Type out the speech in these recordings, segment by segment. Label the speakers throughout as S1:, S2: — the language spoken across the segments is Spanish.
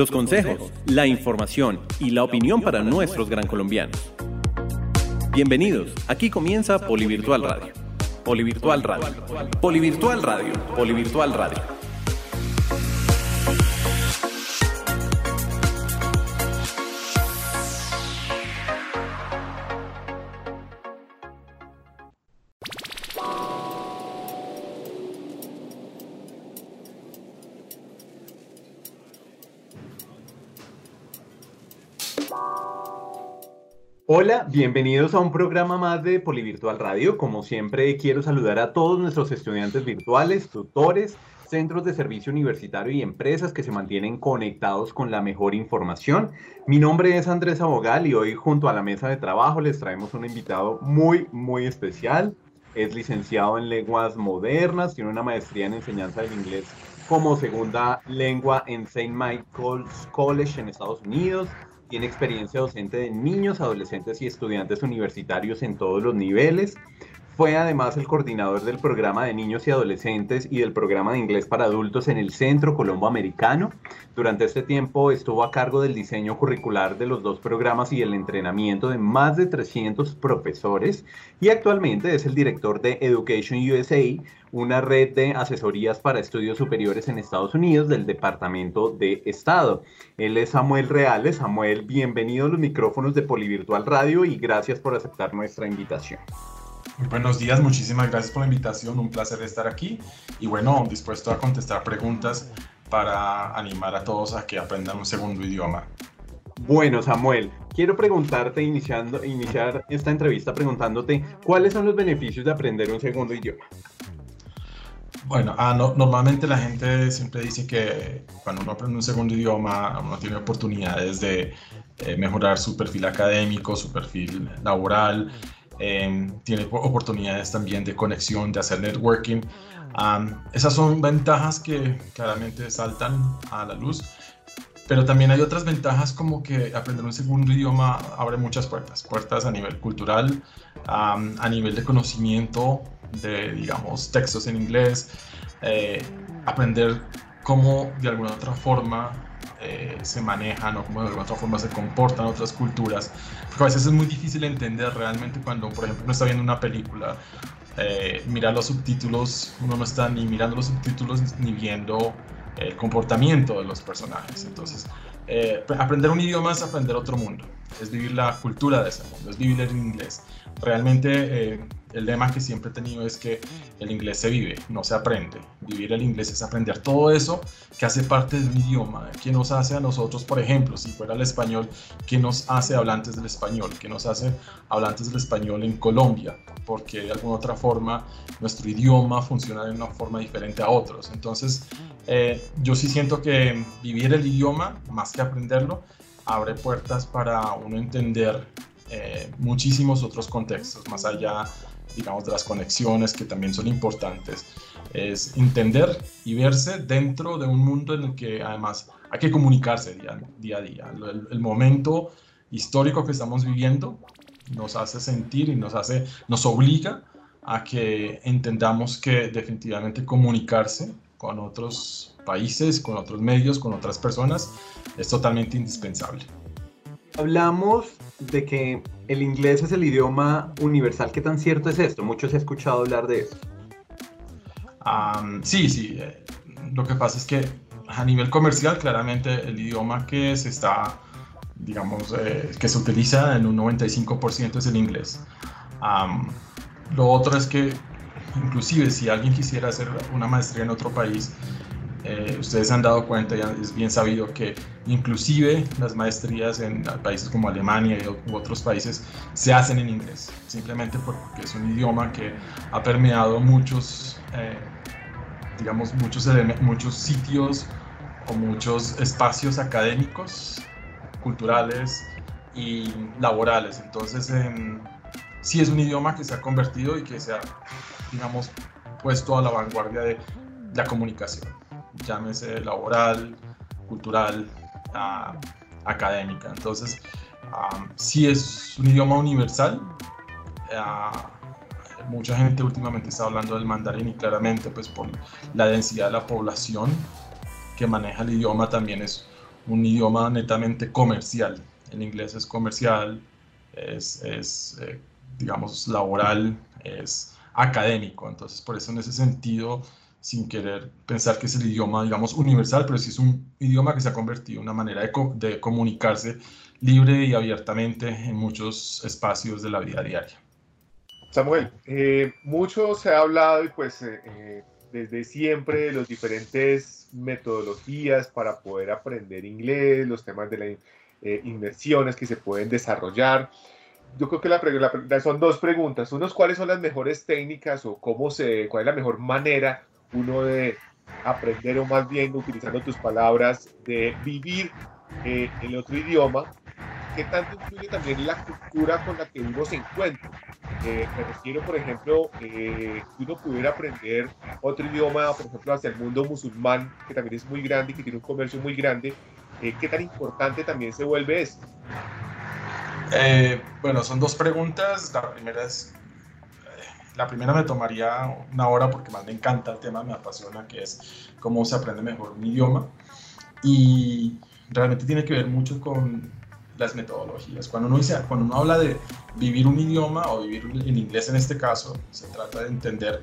S1: los consejos, la información y la opinión para nuestros gran colombianos. Bienvenidos, aquí comienza Polivirtual Radio. Polivirtual Radio. Polivirtual Radio. Polivirtual Radio.
S2: Hola, bienvenidos a un programa más de Polivirtual Radio. Como siempre, quiero saludar a todos nuestros estudiantes virtuales, tutores, centros de servicio universitario y empresas que se mantienen conectados con la mejor información. Mi nombre es Andrés Abogal y hoy junto a la mesa de trabajo les traemos un invitado muy, muy especial. Es licenciado en lenguas modernas, tiene una maestría en enseñanza del inglés como segunda lengua en St. Michael's College en Estados Unidos tiene experiencia docente de niños, adolescentes y estudiantes universitarios en todos los niveles. Fue además el coordinador del programa de niños y adolescentes y del programa de inglés para adultos en el Centro Colombo Americano. Durante este tiempo estuvo a cargo del diseño curricular de los dos programas y el entrenamiento de más de 300 profesores y actualmente es el director de Education USA, una red de asesorías para estudios superiores en Estados Unidos del Departamento de Estado. Él es Samuel Reales. Samuel, bienvenido a los micrófonos de Polivirtual Radio y gracias por aceptar nuestra invitación.
S3: Muy buenos días, muchísimas gracias por la invitación, un placer estar aquí y bueno, dispuesto a contestar preguntas para animar a todos a que aprendan un segundo idioma.
S2: Bueno, Samuel, quiero preguntarte, iniciando, iniciar esta entrevista preguntándote, ¿cuáles son los beneficios de aprender un segundo idioma?
S3: Bueno, ah, normalmente la gente siempre dice que cuando uno aprende un segundo idioma, uno tiene oportunidades de eh, mejorar su perfil académico, su perfil laboral, em, tiene oportunidades también de conexión, de hacer networking. esas son ventajas que claramente saltan a la luz, pero también hay otras ventajas como que aprender un segundo idioma abre muchas puertas, puertas a nivel cultural, a nivel de conocimiento de, digamos, textos en inglés, eh, aprender cómo de alguna otra forma eh, se manejan o cómo de otra forma se comportan otras culturas. Porque a veces es muy difícil entender realmente cuando, por ejemplo, uno está viendo una película, eh, mirar los subtítulos, uno no está ni mirando los subtítulos ni viendo el comportamiento de los personajes. Entonces, aprender un idioma es aprender otro mundo, es vivir la cultura de ese mundo, es vivir en inglés. Realmente el lema que siempre he tenido es que el inglés se vive, no se aprende. Vivir el inglés es aprender todo eso que hace parte de un idioma, que nos hace a nosotros, por ejemplo, si fuera el español, que nos hace hablantes del español, que nos hace hablantes del español en Colombia, porque de alguna otra forma nuestro idioma funciona de una forma diferente a otros. Entonces, eh, yo sí siento que vivir el idioma, más que aprenderlo, abre puertas para uno entender eh, muchísimos otros contextos, más allá digamos, de las conexiones que también son importantes, es entender y verse dentro de un mundo en el que además hay que comunicarse día, a día. El, momento histórico que estamos viviendo nos hace sentir y nos hace, nos obliga a que entendamos que definitivamente comunicarse con otros países, con otros medios, con otras personas es totalmente indispensable.
S2: Hablamos de que el inglés es el idioma universal. ¿Qué tan cierto es esto? Muchos he escuchado hablar de eso.
S3: sí, sí. Eh, lo que pasa es que a nivel comercial, claramente el idioma que se está, digamos, eh, que se utiliza en un 95% es el inglés. lo otro es que, inclusive, si alguien quisiera hacer una maestría en otro país, eh, ustedes han dado cuenta, ya es bien sabido que inclusive las maestrías en países como Alemania y otros países se hacen en inglés, simplemente porque es un idioma que ha permeado muchos, eh, digamos, muchos, muchos sitios o muchos espacios académicos, culturales y laborales. Entonces, sí es un idioma que se ha convertido y que se ha, digamos, puesto a la vanguardia de la comunicación llámese laboral, cultural, uh, académica. Entonces, si es un idioma universal. Ah, mucha gente últimamente está hablando del mandarín y claramente pues por la densidad de la población que maneja el idioma también es un idioma netamente comercial. El inglés es comercial, es, es eh, digamos, laboral, es académico. Entonces, por eso en ese sentido, sin querer pensar que es el idioma, digamos, universal, pero sí es un idioma que se ha convertido en una manera de, de comunicarse libre y abiertamente en muchos espacios de la vida diaria.
S4: Samuel, eh, mucho se ha hablado y pues eh, eh, desde siempre de las diferentes metodologías para poder aprender inglés, los temas de las inmersiones que se pueden desarrollar. Yo creo que la, son dos preguntas. Uno ¿cuáles son las mejores técnicas o cómo se, cuál es la mejor manera uno de aprender o más bien utilizando tus palabras de vivir el otro idioma qué tanto influye también la cultura con la que uno se encuentra. Eh, me refiero, por ejemplo, eh, si uno pudiera aprender otro idioma, por ejemplo, hacia el mundo musulmán, que también es muy grande y que tiene un comercio muy grande, eh, ¿qué tan importante también se vuelve esto?
S3: bueno, son dos preguntas. La primera es, la primera me tomaría una hora porque más me encanta el tema, me apasiona, que es cómo se aprende mejor un idioma. Y realmente tiene que ver mucho con las metodologías. Cuando uno, dice, cuando uno habla de vivir un idioma o vivir en inglés en este caso, se trata de entender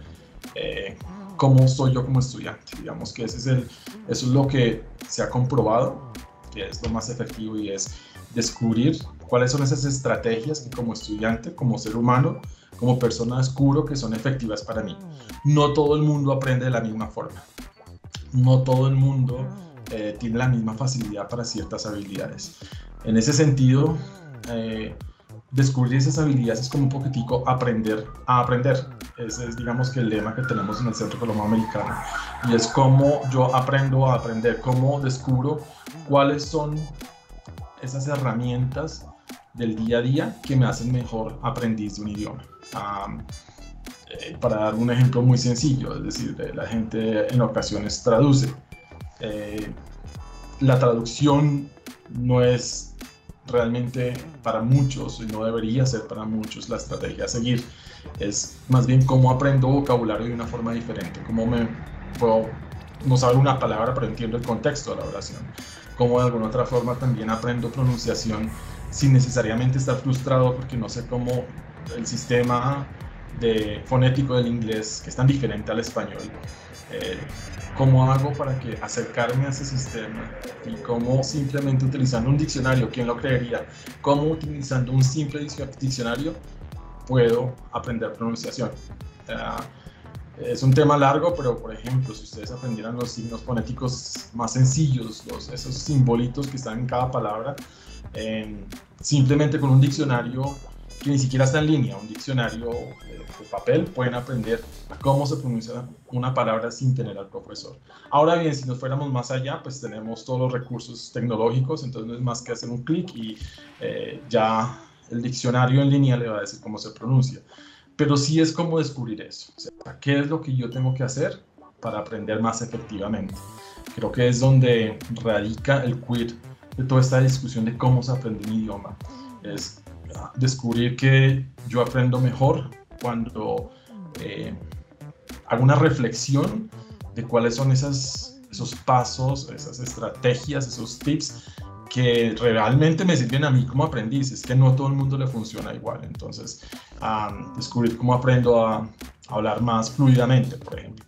S3: eh, cómo soy yo como estudiante. Digamos que ese es el, eso es lo que se ha comprobado, que es lo más efectivo y es descubrir cuáles son esas estrategias que como estudiante, como ser humano, como persona descubro que son efectivas para mí. No todo el mundo aprende de la misma forma. No todo el mundo eh, tiene la misma facilidad para ciertas habilidades. En ese sentido, eh, descubrir esas habilidades es como un poquitico aprender a aprender. Ese es, digamos, que el lema que tenemos en el Centro Colombo Americano. Y es cómo yo aprendo a aprender, cómo descubro cuáles son esas herramientas del día a día que me hacen mejor aprendiz de un idioma. Eh, para dar un ejemplo muy sencillo, es decir, la gente en ocasiones traduce. Eh, la traducción no es realmente para muchos, y no debería ser para muchos la estrategia a seguir. Es más bien cómo aprendo vocabulario de una forma diferente, cómo me puedo no saber una palabra, pero entiendo el contexto de la oración. Cómo de alguna otra forma también aprendo pronunciación sin necesariamente estar frustrado porque no sé cómo el sistema de fonético del inglés, que es tan diferente al español, eh, ¿Cómo hago para que acercarme a ese sistema? Y cómo simplemente utilizando un diccionario, ¿quién lo creería? ¿Cómo utilizando un simple diccionario puedo aprender pronunciación? es un tema largo, pero por ejemplo, si ustedes aprendieran los signos fonéticos más sencillos, los, esos simbolitos que están en cada palabra, simplemente con un diccionario que ni siquiera está en línea, un diccionario de, papel, pueden aprender cómo se pronuncia una palabra sin tener al profesor. Ahora bien, si nos fuéramos más allá, pues tenemos todos los recursos tecnológicos, entonces no es más que hacer un clic y eh, ya el diccionario en línea le va a decir cómo se pronuncia. Pero sí es como descubrir eso. ¿Qué es lo que yo tengo que hacer para aprender más efectivamente? Creo que es donde radica el quid de toda esta discusión de cómo se aprende un idioma. Es descubrir que yo aprendo mejor cuando eh, hago una reflexión de cuáles son esas, esos pasos, esas estrategias, esos tips que realmente me sirven a mí como aprendiz. Es que no a todo el mundo le funciona igual. Entonces, descubrir cómo aprendo a, hablar más fluidamente, por ejemplo.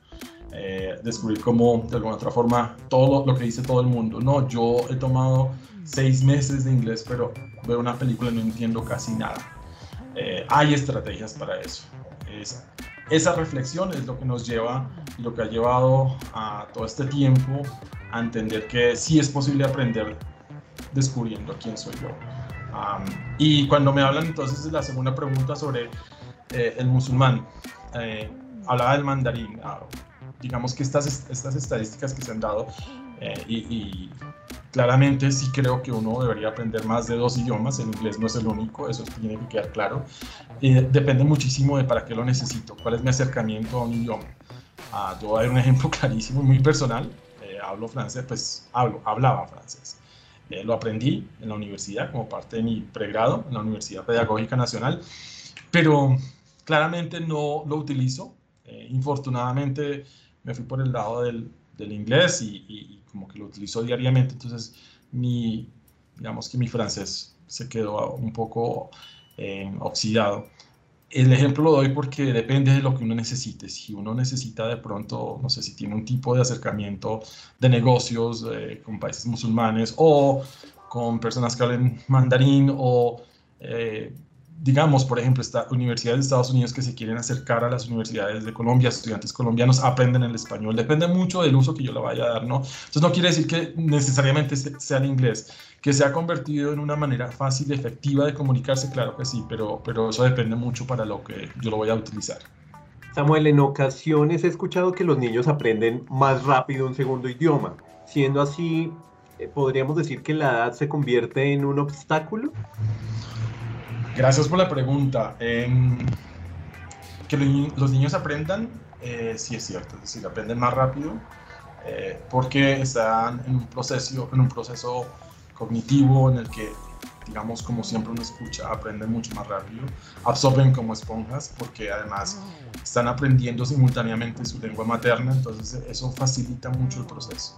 S3: Eh, descubrir cómo, de alguna otra forma, todo lo que dice todo el mundo. No, yo he tomado seis meses de inglés, pero veo una película y no entiendo casi nada. Eh, hay estrategias para eso. esa reflexión es lo que nos lleva y lo que ha llevado a todo este tiempo a entender que sí es posible aprender descubriendo quién soy yo. y cuando me hablan entonces de la segunda pregunta sobre eh, el musulmán, eh, hablaba del mandarín. Digamos que estas, estas estadísticas que se han dado y Claramente sí creo que uno debería aprender más de dos idiomas, el inglés no es el único, eso tiene que quedar claro. depende muchísimo de para qué lo necesito, cuál es mi acercamiento a un idioma. Ah, yo voy a dar un ejemplo clarísimo, muy personal. Eh, hablo francés, pues hablo, hablaba francés. Eh, lo aprendí en la universidad como parte de mi pregrado en la Universidad Pedagógica Nacional, pero claramente no lo utilizo. Eh, infortunadamente me fui por el lado del, del inglés y, y, como que lo utilizo diariamente, entonces mi, digamos que mi francés se quedó un poco eh, oxidado. El ejemplo lo doy porque depende de lo que uno necesite. Si uno necesita de pronto, no sé si tiene un tipo de acercamiento de negocios eh, con países musulmanes o con personas que hablen mandarín o eh, digamos, por ejemplo, esta, universidades de Estados Unidos que se quieren acercar a las universidades de Colombia, estudiantes colombianos aprenden el español, depende mucho del uso que yo le vaya a dar, ¿no? Entonces no quiere decir que necesariamente sea el inglés, que se ha convertido en una manera fácil y efectiva de comunicarse, claro que sí, pero, pero eso depende mucho para lo que yo lo voy a utilizar.
S2: Samuel, en ocasiones he escuchado que los niños aprenden más rápido un segundo idioma. Siendo así, eh, ¿podríamos decir que la edad se convierte en un obstáculo?
S3: Gracias por la pregunta. Em, que los niños aprendan, eh, sí es cierto, es decir, aprenden más rápido eh, porque están en un, proceso, en un proceso cognitivo en el que, digamos, como siempre uno escucha, aprenden mucho más rápido, absorben como esponjas porque además están aprendiendo simultáneamente su lengua materna, entonces eso facilita mucho el proceso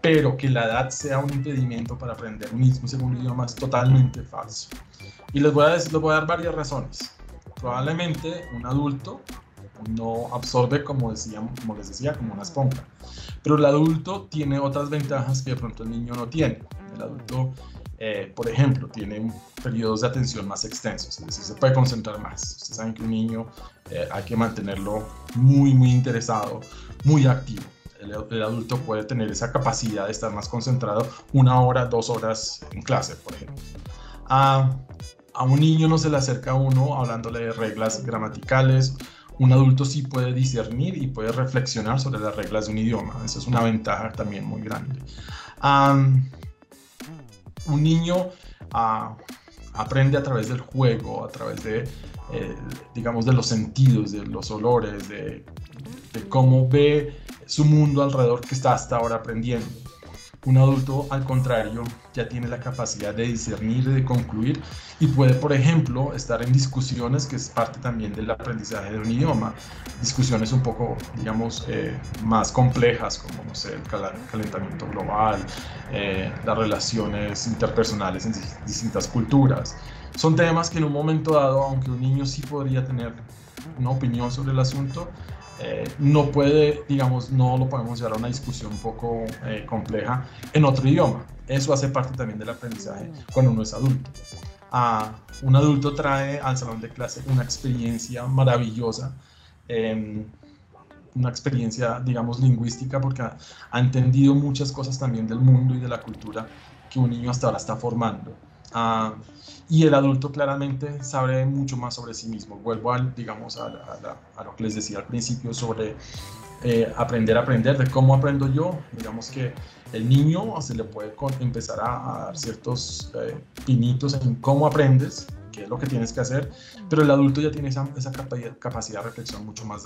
S3: pero que la edad sea un impedimento para aprender un segundo idioma es totalmente falso. Y les voy, a decir, les voy a dar varias razones. Probablemente un adulto no absorbe, como, decía, como les decía, como una esponja. Pero el adulto tiene otras ventajas que de pronto el niño no tiene. El adulto, eh, por ejemplo, tiene periodos de atención más extensos, es decir, se puede concentrar más. Ustedes saben que un niño eh, hay que mantenerlo muy, muy interesado, muy activo el, adulto puede tener esa capacidad de estar más concentrado una hora, dos horas en clase, por ejemplo. A, a un niño no se le acerca a uno hablándole de reglas gramaticales. Un adulto sí puede discernir y puede reflexionar sobre las reglas de un idioma. Esa es una ventaja también muy grande. un niño ah, aprende a través del juego, a través de, eh, digamos, de los sentidos, de los olores, de, de cómo ve su mundo alrededor que está hasta ahora aprendiendo. Un adulto, al contrario, ya tiene la capacidad de discernir de concluir y puede, por ejemplo, estar en discusiones que es parte también del aprendizaje de un idioma. Discusiones un poco, digamos, eh, más complejas, como, no sé, el calentamiento global, eh, las relaciones interpersonales en distintas culturas. Son temas que en un momento dado, aunque un niño sí podría tener una opinión sobre el asunto, eh, no puede, digamos, no lo podemos llevar a una discusión poco eh, compleja en otro idioma. Eso hace parte también del aprendizaje cuando uno es adulto. Ah, un adulto trae al salón de clase una experiencia maravillosa, em, una experiencia, digamos, lingüística, porque ha, entendido muchas cosas también del mundo y de la cultura que un niño hasta ahora está formando. Ah, y el adulto claramente sabe mucho más sobre sí mismo. Vuelvo al, digamos, a, lo que les decía al principio sobre eh, aprender a aprender, de cómo aprendo yo. Digamos que el niño se le puede empezar a, dar ciertos eh, pinitos en cómo aprendes, qué es lo que tienes que hacer, pero el adulto ya tiene esa, esa capacidad de reflexión mucho más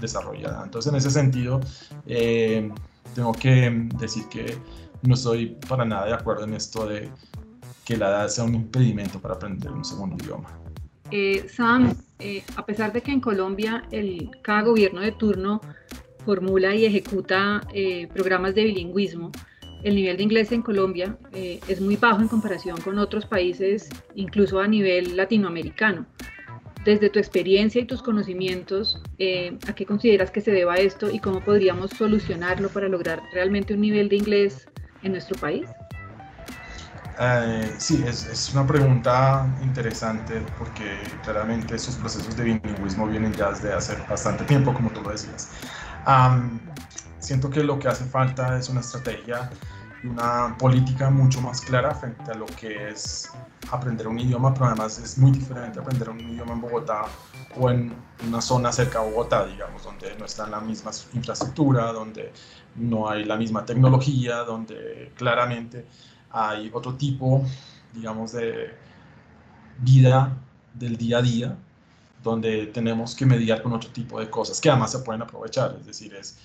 S3: desarrollada. Entonces, en ese sentido, eh, tengo que decir que no estoy para nada de acuerdo en esto de que la edad sea un impedimento para aprender un segundo idioma.
S5: Eh, Sam, eh, a pesar de que en Colombia el, cada gobierno de turno formula y ejecuta eh, programas de bilingüismo, el nivel de inglés en Colombia es muy bajo en comparación con otros países, incluso a nivel latinoamericano. Desde tu experiencia y tus conocimientos, ¿a qué consideras que se deba esto y cómo podríamos solucionarlo para lograr realmente un nivel de inglés en nuestro país?
S3: Eh, sí, es, es, una pregunta interesante porque claramente esos procesos de bilingüismo vienen ya desde hace bastante tiempo, como tú lo decías. siento que lo que hace falta es una estrategia y una política mucho más clara frente a lo que es aprender un idioma, pero además es muy diferente aprender un idioma en Bogotá o en una zona cerca a Bogotá, digamos, donde no está la misma infraestructura, donde no hay la misma tecnología, donde claramente hay otro tipo, digamos, de vida del día a día, donde tenemos que mediar con otro tipo de cosas que además se pueden aprovechar. Es decir, es,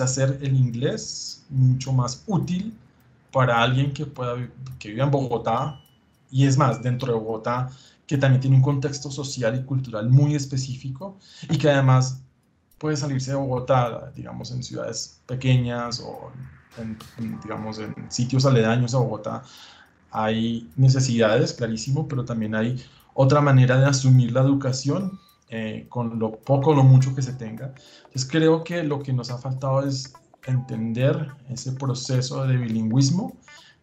S3: hacer el inglés mucho más útil para alguien que, pueda, que vive en Bogotá y es más, dentro de Bogotá, que también tiene un contexto social y cultural muy específico y que además puede salirse de Bogotá, digamos, en ciudades pequeñas o en, digamos, en sitios aledaños a Bogotá, hay necesidades, clarísimo, pero también hay otra manera de asumir la educación eh, con lo poco o lo mucho que se tenga. Entonces creo que lo que nos ha faltado es entender ese proceso de bilingüismo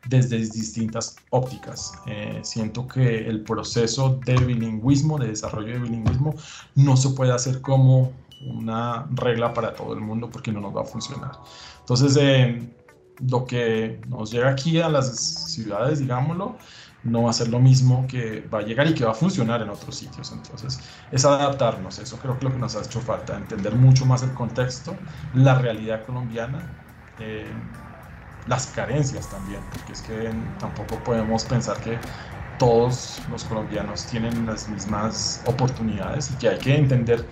S3: desde distintas ópticas. Eh, siento que el proceso de bilingüismo, de desarrollo de bilingüismo, no se puede hacer como una regla para todo el mundo porque no nos va a funcionar. Entonces, eh, lo que nos llega aquí a las ciudades, digámoslo, no va a ser lo mismo que va a llegar y que va a funcionar en otros sitios. Entonces, es adaptarnos. Eso creo que lo que nos ha hecho falta, entender mucho más el contexto, la realidad colombiana. Eh, las carencias también, porque es que tampoco podemos pensar que todos los colombianos tienen las mismas oportunidades y que hay que entender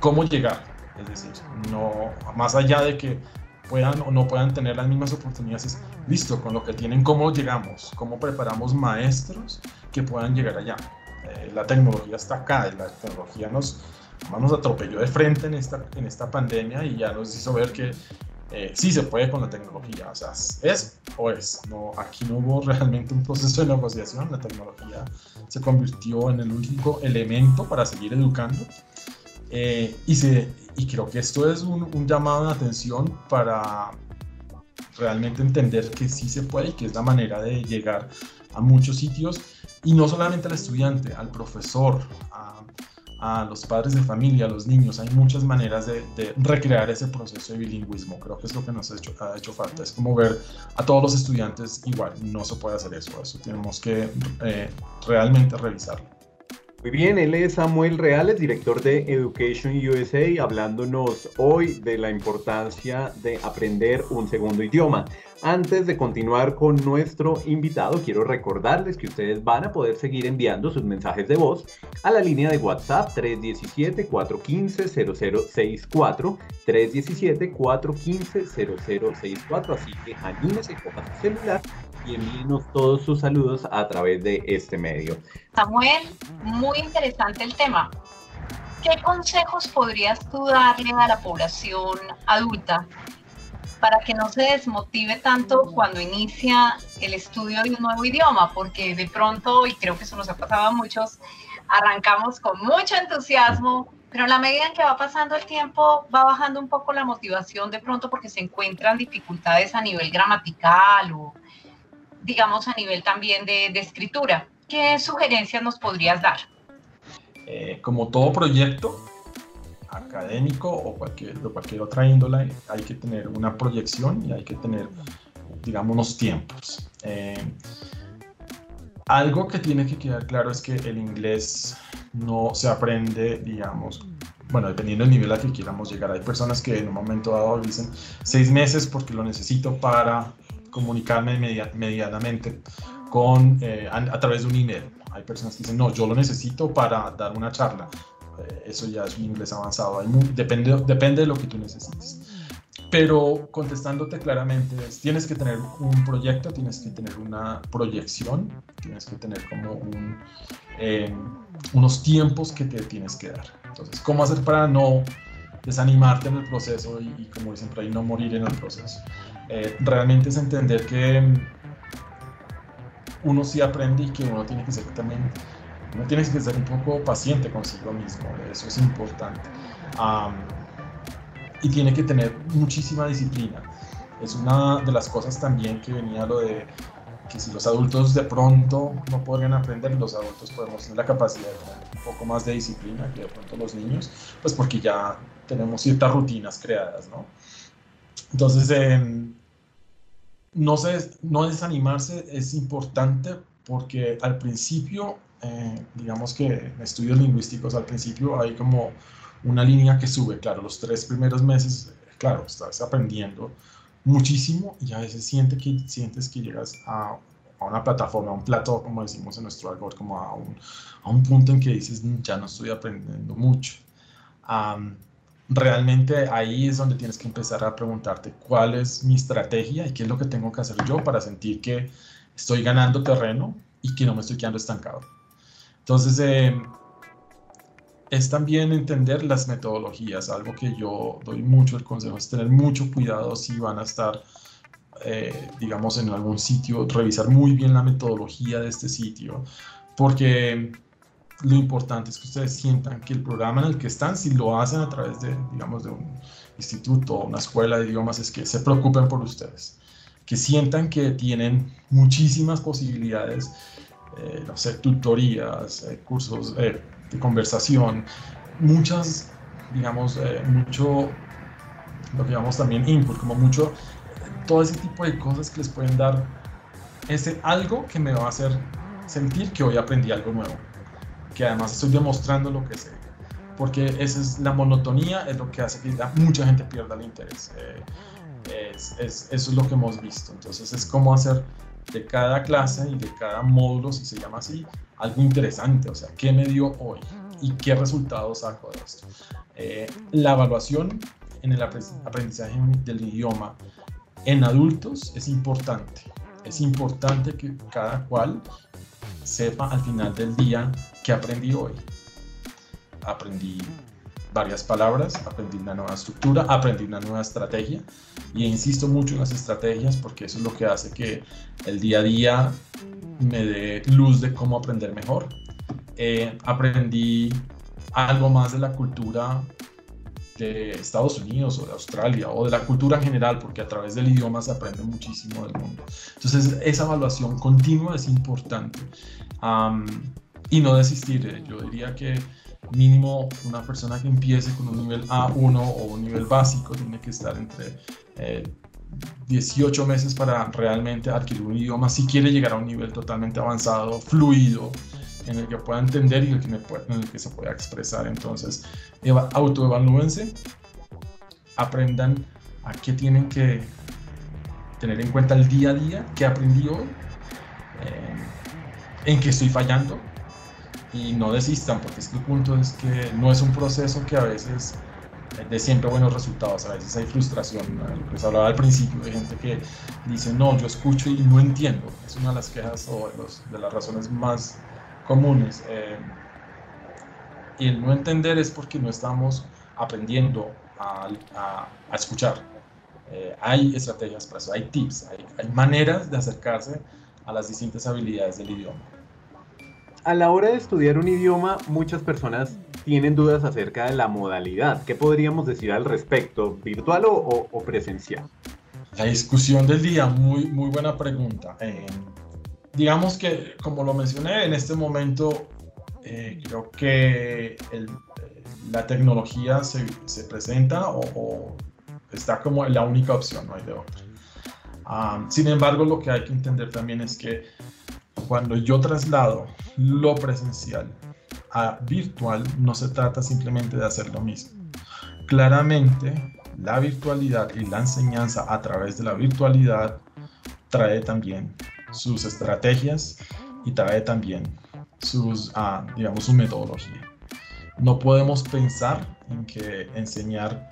S3: cómo llegar. Es decir, no, más allá de que puedan o no puedan tener las mismas oportunidades, es listo, con lo que tienen, cómo llegamos, cómo preparamos maestros que puedan llegar allá. Eh, la tecnología está acá, la tecnología nos, nos atropelló de frente en esta, en esta pandemia y ya nos hizo ver que eh, sí se puede con la tecnología, o sea, es o es. No, aquí no hubo realmente un proceso de negociación, la tecnología se convirtió en el único elemento para seguir educando. Eh, y, creo que esto es un, un, llamado de atención para realmente entender que sí se puede y que es la manera de llegar a muchos sitios y no solamente al estudiante, al profesor, a, los padres de familia, a los niños. Hay muchas maneras de, recrear ese proceso de bilingüismo. Creo que es lo que nos ha hecho, ha hecho falta. Es como ver a todos los estudiantes igual. No se puede hacer eso. Eso tenemos que eh, realmente revisarlo.
S2: Muy bien, él es Samuel Reales, director de Education USA, hablándonos hoy de la importancia de aprender un segundo idioma. Antes de continuar con nuestro invitado, quiero recordarles que ustedes van a poder seguir enviando sus mensajes de voz a la línea de WhatsApp 317-415-0064, 317-415-0064, así que anímese, coja su celular y envíenos todos sus saludos a través de este medio.
S6: Samuel, muy interesante el tema. ¿Qué consejos podrías tú darle a la población adulta para que no se desmotive tanto cuando inicia el estudio de un nuevo idioma, porque de pronto, y creo que eso nos ha pasado a muchos, arrancamos con mucho entusiasmo, pero a la medida en que va pasando el tiempo va bajando un poco la motivación de pronto porque se encuentran dificultades a nivel gramatical o digamos a nivel también de, escritura. ¿Qué sugerencias nos podrías dar?
S3: Eh, como todo proyecto, académico o cualquier, otra índole, hay que tener una proyección y hay que tener, digamos, unos tiempos. Eh, algo que tiene que quedar claro es que el inglés no se aprende, digamos, bueno, dependiendo del nivel al que queramos llegar. Hay personas que en un momento dado dicen seis meses porque lo necesito para comunicarme medianamente con, eh, a, través de un email. Hay personas que dicen, no, yo lo necesito para dar una charla. Eh, eso ya es un inglés avanzado. depende, depende de lo que tú necesites. Pero contestándote claramente, tienes que tener un proyecto, tienes que tener una proyección, tienes que tener como eh, unos tiempos que te tienes que dar. Entonces, ¿cómo hacer para no desanimarte en el proceso y, como dicen por ahí, no morir en el proceso? Eh, realmente es entender que uno sí aprende y que uno tiene que ser también uno tiene que ser un poco paciente consigo mismo, eso es importante. y tiene que tener muchísima disciplina. Es una de las cosas también que venía lo de que si los adultos de pronto no podrían aprender, los adultos podemos tener la capacidad de tener un poco más de disciplina que de pronto los niños, pues porque ya tenemos ciertas rutinas creadas, ¿no? Entonces, em, no, sé, no desanimarse es importante porque al principio eh, digamos que en estudios lingüísticos al principio hay como una línea que sube, claro, los tres primeros meses, claro, estás aprendiendo muchísimo y a veces siente que, sientes que llegas a, a una plataforma, a un plato, como decimos en nuestro algoritmo, como a un, a un punto en que dices, mm, ya no estoy aprendiendo mucho. realmente ahí es donde tienes que empezar a preguntarte cuál es mi estrategia y qué es lo que tengo que hacer yo para sentir que estoy ganando terreno y que no me estoy quedando estancado. Entonces, eh, es también entender las metodologías, algo que yo doy mucho el consejo, es tener mucho cuidado si van a estar, eh, digamos, en algún sitio, revisar muy bien la metodología de este sitio, porque lo importante es que ustedes sientan que el programa en el que están, si lo hacen a través de, digamos, de un instituto o una escuela de idiomas, es que se preocupen por ustedes, que sientan que tienen muchísimas posibilidades, eh, no sé, tutorías, eh, cursos eh, de conversación, muchas, digamos, mucho, lo que llamamos también input, como mucho, todo ese tipo de cosas que les pueden dar ese algo que me va a hacer sentir que hoy aprendí algo nuevo que además estoy demostrando lo que sé. Porque esa es la monotonía, es lo que hace que mucha gente pierda el interés. Eh, es, es, eso es lo que hemos visto. Entonces es como hacer de cada clase y de cada módulo, si se llama así, algo interesante. O sea, ¿qué me dio hoy? ¿Y qué resultados saco de esto? Eh, la evaluación en el aprendizaje del idioma en adultos es importante. Es importante que cada cual sepa al final del día qué aprendí hoy. Aprendí varias palabras, aprendí una nueva estructura, aprendí una nueva estrategia y insisto mucho en las estrategias porque eso es lo que hace que el día a día me dé luz de cómo aprender mejor. Eh, aprendí algo más de la cultura de Estados Unidos o de Australia o de la cultura en general, porque a través del idioma se aprende muchísimo del mundo. Entonces, esa evaluación continua es importante y no desistir. Yo diría que mínimo una persona que empiece con un nivel A1 o un nivel básico tiene que estar entre 18 eh, meses para realmente adquirir un idioma si quiere llegar a un nivel totalmente avanzado, fluido, en el que pueda entender y en el que, se pueda expresar. Entonces, autoevalúense, aprendan a qué tienen que tener en cuenta el día a día, qué aprendí hoy, eh, en qué estoy fallando y no desistan, porque es que el punto es que no es un proceso que a veces de siempre buenos resultados, a veces hay frustración. Les hablaba al principio de gente que dice, no, yo escucho y no entiendo. Es una de las quejas o de, de las razones más comunes. Eh, y el no entender es porque no estamos aprendiendo a, a, escuchar. Eh, hay estrategias para eso, hay tips, hay, hay maneras de acercarse a las distintas habilidades del idioma.
S2: A la hora de estudiar un idioma, muchas personas tienen dudas acerca de la modalidad. ¿Qué podríamos decir al respecto, virtual o, o presencial?
S3: La discusión del día, muy, muy buena pregunta. Eh, digamos que, como lo mencioné, en este momento eh, creo que la tecnología se, se presenta o, está como la única opción, no hay de otra. sin embargo, lo que hay que entender también es que cuando yo traslado lo presencial a virtual, no se trata simplemente de hacer lo mismo. Claramente, la virtualidad y la enseñanza a través de la virtualidad trae también sus estrategias y trae también sus, ah, digamos, su metodología. No podemos pensar en que enseñar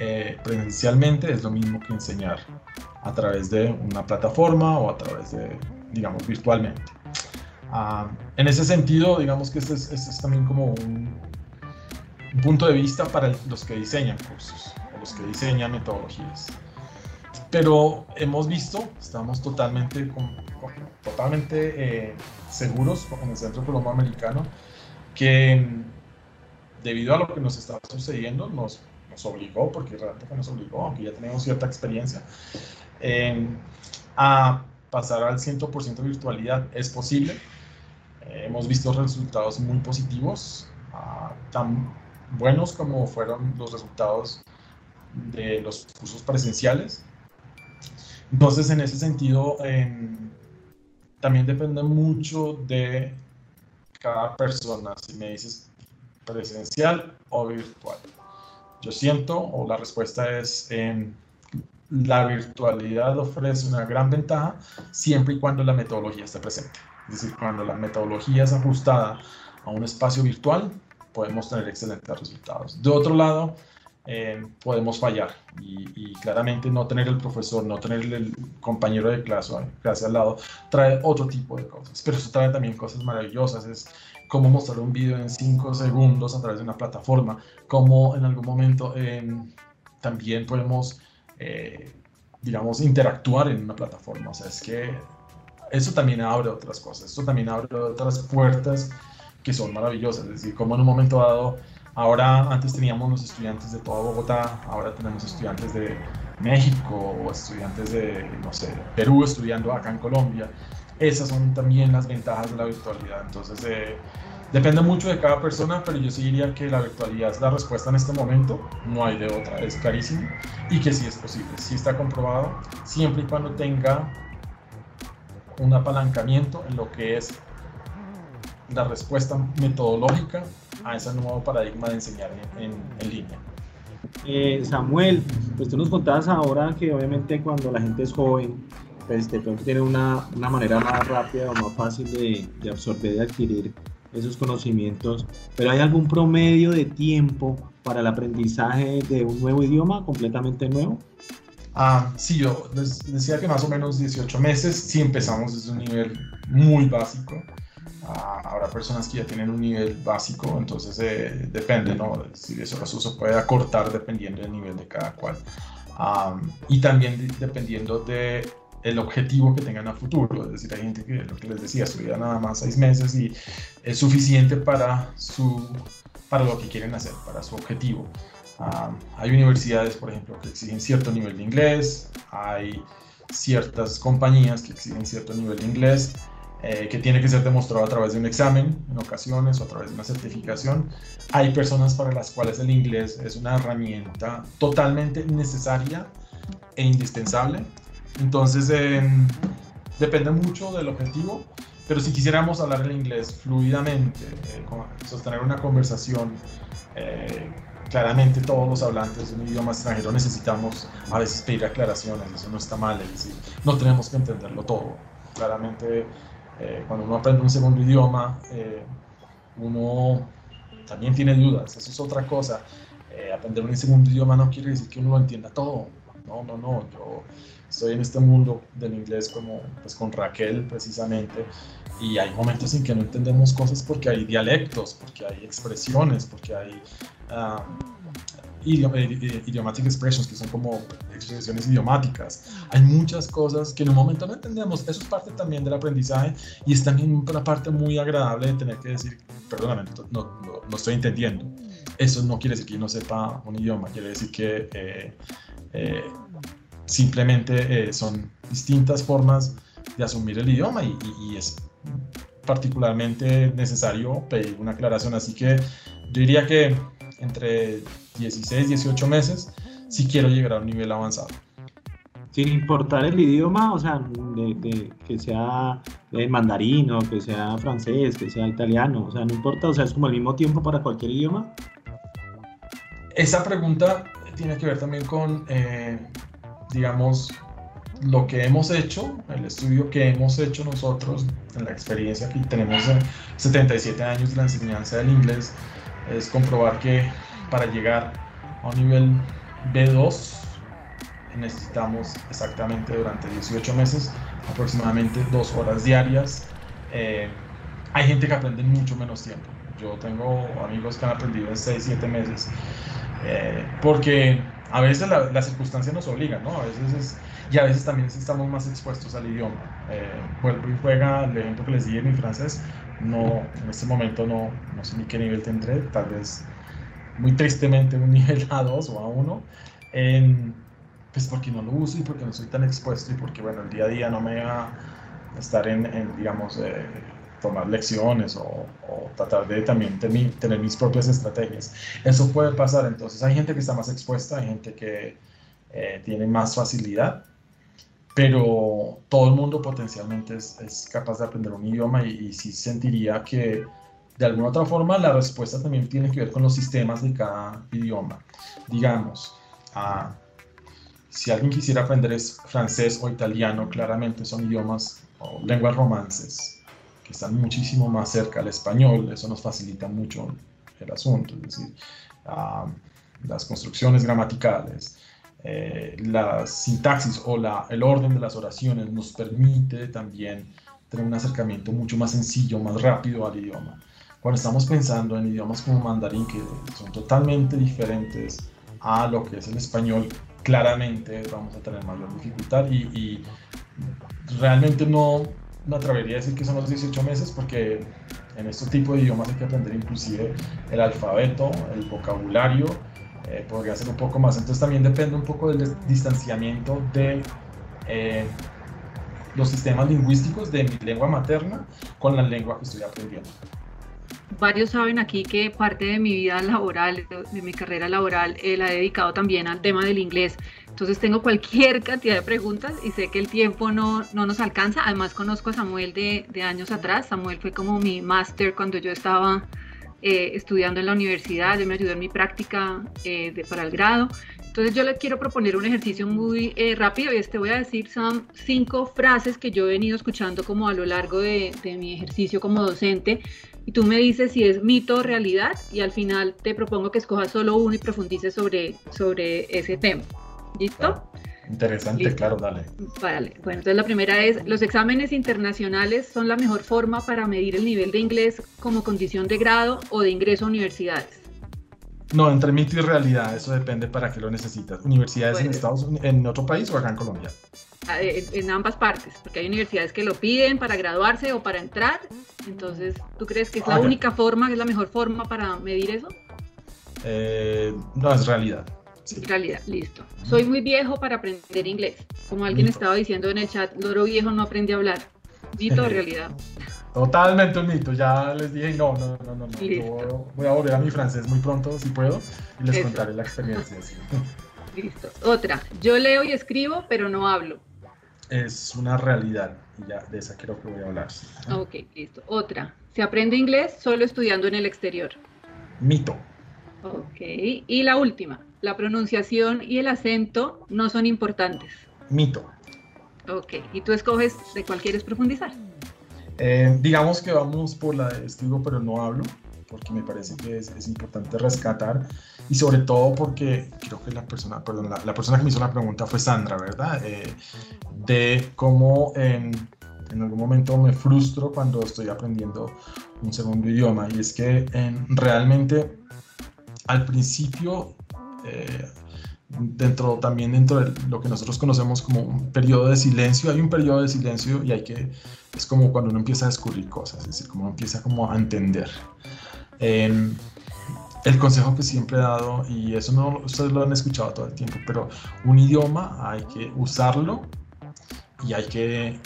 S3: eh, presencialmente es lo mismo que enseñar a través de una plataforma o a través de, digamos, virtualmente. Ah, en ese sentido, digamos que este es, este es también como un, un, punto de vista para los que diseñan cursos o los que diseñan metodologías pero hemos visto, estamos totalmente, totalmente eh, seguros en el Centro Colombo Americano que debido a lo que nos estaba sucediendo, nos, nos obligó, porque realmente nos obligó, aunque ya tenemos cierta experiencia, a pasar al 100% virtualidad. Es posible. Eh, hemos visto resultados muy positivos, ah, tan buenos como fueron los resultados de los cursos presenciales. Entonces, en ese sentido, también depende mucho de cada persona, si me dices presencial o virtual. Yo siento, o la respuesta es, la virtualidad ofrece una gran ventaja siempre y cuando la metodología esté presente. Es decir, cuando la metodología es ajustada a un espacio virtual, podemos tener excelentes resultados. De otro lado, eh, podemos fallar y, claramente no tener el profesor, no tener el compañero de clase, clase al lado, trae otro tipo de cosas, pero eso trae también cosas maravillosas, es cómo mostrar un video en 5 segundos a través de una plataforma, cómo en algún momento em, también podemos, eh, digamos, interactuar en una plataforma. O sea, es que eso también abre otras cosas, eso también abre otras puertas que son maravillosas. Es decir, como en un momento dado, ahora antes teníamos los estudiantes de toda Bogotá, ahora tenemos estudiantes de México o estudiantes de, no sé, Perú estudiando acá en Colombia. Esas son también las ventajas de la virtualidad. Entonces, eh, depende mucho de cada persona, pero yo sí diría que la virtualidad es la respuesta en este momento, no hay de otra, es carísimo y que sí es posible, sí está comprobado, siempre y cuando tenga un apalancamiento en lo que es la respuesta metodológica a ese nuevo paradigma de enseñar en, en, línea.
S7: Eh, Samuel, pues tú nos contabas ahora que obviamente cuando la gente es joven, pues de pronto tiene una, una manera más rápida o más fácil de, de absorber y adquirir esos conocimientos, pero ¿hay algún promedio de tiempo para el aprendizaje de un nuevo idioma completamente nuevo?
S3: Ah, sí, yo les decía que más o menos 18 meses, si empezamos desde un nivel muy básico. Ah, habrá personas que ya tienen un nivel básico, entonces eh, depende, ¿no? Si eso, se puede acortar dependiendo del nivel de cada cual. Ah, y también dependiendo de el objetivo que tengan a futuro. Es decir, hay gente que, lo que les decía, estudia nada más seis meses y es suficiente para, su, para lo que quieren hacer, para su objetivo. Ah, hay universidades, por ejemplo, que exigen cierto nivel de inglés, hay ciertas compañías que exigen cierto nivel de inglés, eh, que tiene que ser demostrado a través de un examen en ocasiones o a través de una certificación. Hay personas para las cuales el inglés es una herramienta totalmente necesaria e indispensable entonces, depende mucho del objetivo, pero si quisiéramos hablar el inglés fluidamente, eh, sostener una conversación, eh, claramente todos los hablantes de un idioma extranjero necesitamos a veces pedir aclaraciones, eso no está mal, es decir, no tenemos que entenderlo todo. Claramente, eh, cuando uno aprende un segundo idioma, uno también tiene dudas, eso es otra cosa. aprender un segundo idioma no quiere decir que uno lo entienda todo. No, no, no. Yo estoy en este mundo del inglés como pues con Raquel precisamente y hay momentos en que no entendemos cosas porque hay dialectos, porque hay expresiones, porque hay uh, idiomatic expressions que son como expresiones idiomáticas. Hay muchas cosas que en un momento no entendemos. Eso es parte también del aprendizaje y es también una parte muy agradable de tener que decir, perdóname, no, no, estoy entendiendo. Eso no quiere decir que yo no sepa un idioma, quiere decir que eh, eh, simplemente eh, son distintas formas de asumir el idioma y, es particularmente necesario pedir una aclaración. Así que yo diría que entre 16 y 18 meses si quiero llegar a un nivel avanzado.
S7: Sin importar el idioma, o sea, que sea mandarín o que sea francés, que sea italiano, o sea, no importa, o sea, es como el mismo tiempo para cualquier idioma.
S3: Esa pregunta tiene que ver también con eh, digamos, lo que hemos hecho, el estudio que hemos hecho nosotros, en la experiencia que tenemos 77 años de la enseñanza del inglés, es comprobar que para llegar a un nivel B2 necesitamos exactamente durante 18 meses aproximadamente dos horas diarias. Eh, hay gente que aprende en mucho menos tiempo. Yo tengo amigos que han aprendido en 6, 7 meses. Eh, porque a veces las circunstancias nos obligan, ¿no? A veces es, y a veces también estamos más expuestos al idioma. Eh, vuelvo y juega el ejemplo que les di en mi francés. No, en este momento no, no sé ni qué nivel tendré, tal vez muy tristemente un nivel A2 o A1, en, pues porque no lo uso y porque no soy tan expuesto y porque, bueno, el día a día no me va a estar en, en digamos, eh, tomar lecciones o, tratar de también tener mis propias estrategias. Eso puede pasar, entonces hay gente que está más expuesta, hay gente que eh, tiene más facilidad, pero todo el mundo potencialmente es, es capaz de aprender un idioma y, y, sí sentiría que de alguna otra forma la respuesta también tiene que ver con los sistemas de cada idioma. Digamos, ah, si alguien quisiera aprender francés o italiano, claramente son idiomas o lenguas romances que están muchísimo más cerca al español, eso nos facilita mucho el asunto, es decir, las construcciones gramaticales, eh, la sintaxis o la, el orden de las oraciones nos permite también tener un acercamiento mucho más sencillo, más rápido al idioma. cuando estamos pensando en idiomas como mandarín, que son totalmente diferentes a lo que es el español, claramente vamos a tener mayor dificultad y, y realmente no me atrevería a decir que son los 18 meses porque en este tipo de idiomas hay que aprender inclusive el alfabeto, el vocabulario, eh, podría ser un poco más. Entonces también depende un poco del distanciamiento de eh, los sistemas lingüísticos de mi lengua materna con la lengua que estoy aprendiendo.
S5: Varios saben aquí que parte de mi vida laboral, de mi carrera laboral, eh, la he dedicado también al tema del inglés. Entonces tengo cualquier cantidad de preguntas y sé que el tiempo no, no nos alcanza. Además conozco a Samuel de, de años atrás. Samuel fue como mi máster cuando yo estaba eh, estudiando en la universidad, él me ayudó en mi práctica eh, de, para el grado. Entonces yo le quiero proponer un ejercicio muy eh, rápido y este voy a decir son cinco frases que yo he venido escuchando como a lo largo de, de mi ejercicio como docente y tú me dices si es mito o realidad y al final te propongo que escojas solo uno y profundices sobre, sobre ese tema. ¿Listo?
S3: Interesante, claro, dale.
S5: Vale, bueno, entonces la primera es, los exámenes internacionales son la mejor forma para medir el nivel de inglés como condición de grado o de ingreso a universidades.
S3: No, entre mito y realidad, eso depende para qué lo necesitas. ¿Universidades en Estados Unidos, en otro país o acá en Colombia?
S5: Ah, en, ambas partes, porque hay universidades que lo piden para graduarse o para entrar. Entonces, ¿tú crees que es la ah, única forma, es la mejor forma para medir eso?
S3: Eh, no, es realidad.
S5: Sí. Realidad, listo. Soy muy viejo para aprender inglés. Como alguien estaba diciendo en el chat, loro viejo no aprende a hablar. Mito o realidad.
S3: Totalmente un mito. Ya les dije, no, no, no, no. no. Yo voy a volver a mi francés muy pronto, si puedo, y les contaré la experiencia.
S5: Listo. Otra. Yo leo y escribo, pero no hablo.
S3: Es una realidad. Y ya de esa creo que voy a hablar.
S5: Ok, listo. Otra. Se aprende inglés solo estudiando en el exterior.
S3: Mito.
S5: Ok. Y la última la pronunciación y el acento no son importantes.
S3: Mito.
S5: Ok, ¿y tú escoges de cuál quieres profundizar?
S3: Eh, digamos que vamos por la de escribo pero no hablo, porque me parece que es, importante rescatar y sobre todo porque creo que la persona, perdón, la, persona que me hizo la pregunta fue Sandra, ¿verdad? Eh, de cómo en, en, algún momento me frustro cuando estoy aprendiendo un segundo idioma y es que en, realmente al principio eh, dentro también dentro de lo que nosotros conocemos como un periodo de silencio, hay un periodo de silencio y hay que, es como cuando uno empieza a descubrir cosas, es decir, como uno empieza como a entender. Em, el consejo que siempre he dado, y eso no ustedes lo han escuchado todo el tiempo, pero un idioma hay que usarlo y hay que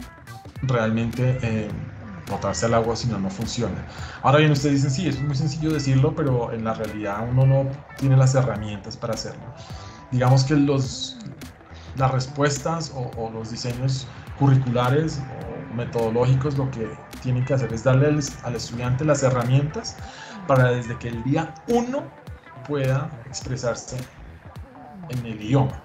S3: realmente eh, botarse al agua si no, no funciona. Ahora bien, ustedes dicen, sí, es muy sencillo decirlo, pero en la realidad uno no tiene las herramientas para hacerlo. Digamos que los, las respuestas o, los diseños curriculares o metodológicos lo que tienen que hacer es darle al, al estudiante las herramientas para desde que el día uno pueda expresarse en el idioma.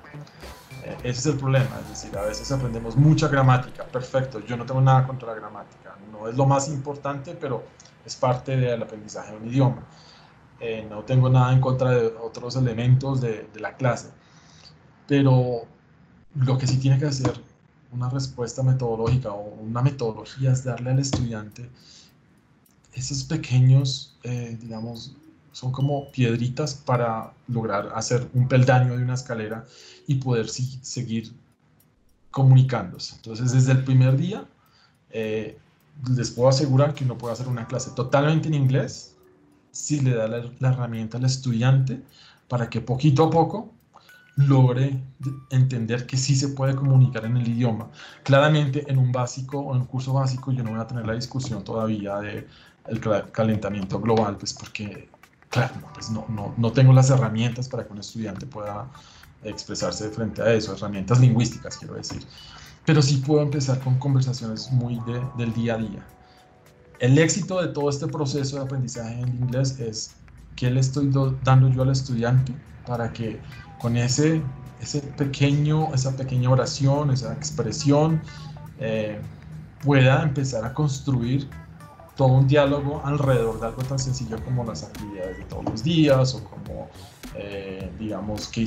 S3: Eh, ese es el problema, es decir, a veces aprendemos mucha gramática, perfecto, yo no tengo nada contra la gramática, no es lo más importante, pero es parte del aprendizaje de un idioma. Eh, no tengo nada en contra de otros elementos de, la clase, pero lo que sí tiene que hacer una respuesta metodológica o una metodología es darle al estudiante esos pequeños, eh, digamos, son como piedritas para lograr hacer un peldaño de una escalera y poder seguir comunicándose. Entonces, desde el primer día, eh, les puedo asegurar que uno puede hacer una clase totalmente en inglés si le da la, herramienta al estudiante para que poquito a poco logre entender que sí se puede comunicar en el idioma. Claramente en un básico o en un curso básico yo no voy a tener la discusión todavía de el calentamiento global, pues porque, claro, pues no, no, no tengo las herramientas para que un estudiante pueda expresarse frente a eso, herramientas lingüísticas, quiero decir pero sí puedo empezar con conversaciones muy del día a día. El éxito de todo este proceso de aprendizaje en inglés es qué le estoy dando yo al estudiante para que con ese, ese pequeño, esa pequeña oración, esa expresión, eh, pueda empezar a construir todo un diálogo alrededor de algo tan sencillo como las actividades de todos los días o como, eh, digamos, que,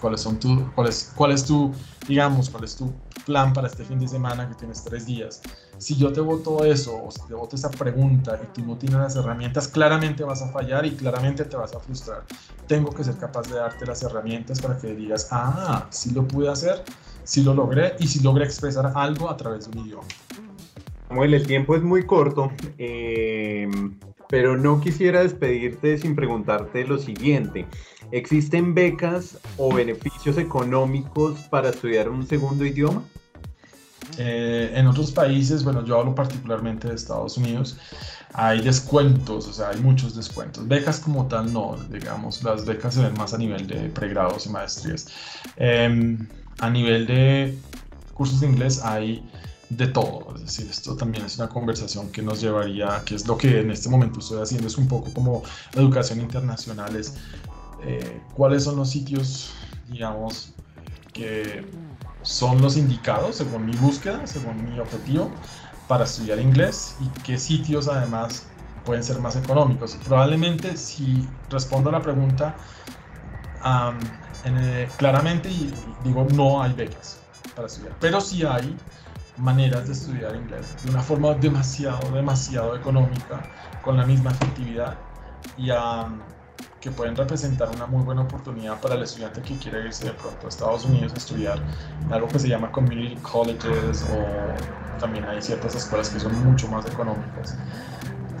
S3: cuáles son tu, cuál, es, cuál es tu, digamos, cuál es tu plan para este fin de semana que tienes tres días. si yo te voto eso o si te voto esa pregunta y tú no tienes las herramientas, claramente vas a fallar y claramente te vas a frustrar. Tengo que ser capaz de darte las herramientas para que digas, ah, sí lo pude hacer, sí lo logré y sí logré expresar algo a través de un idioma.
S2: Samuel, el tiempo es muy corto, eh, pero no quisiera despedirte sin preguntarte lo siguiente. ¿Existen becas o beneficios económicos para estudiar un segundo idioma?
S3: Eh, en otros países, bueno, yo hablo particularmente de Estados Unidos, hay descuentos, o sea, hay muchos descuentos. Becas como tal, no, digamos, las becas se ven más a nivel de pregrados y maestrías. Em, a nivel de cursos de inglés hay de todo, es decir, esto también es una conversación que nos llevaría, que es lo que en este momento estoy haciendo, es un poco como educación internacional, es eh, cuáles son los sitios, digamos, que son los indicados según mi búsqueda, según mi objetivo para estudiar inglés y qué sitios además pueden ser más económicos. Probablemente si respondo a la pregunta eh, claramente y digo no hay becas para estudiar, pero sí hay maneras de estudiar inglés de una forma demasiado, demasiado económica, con la misma efectividad y que pueden representar una muy buena oportunidad para el estudiante que quiere irse de pronto a Estados Unidos a estudiar algo que se llama community colleges o también hay ciertas escuelas que son mucho más económicas.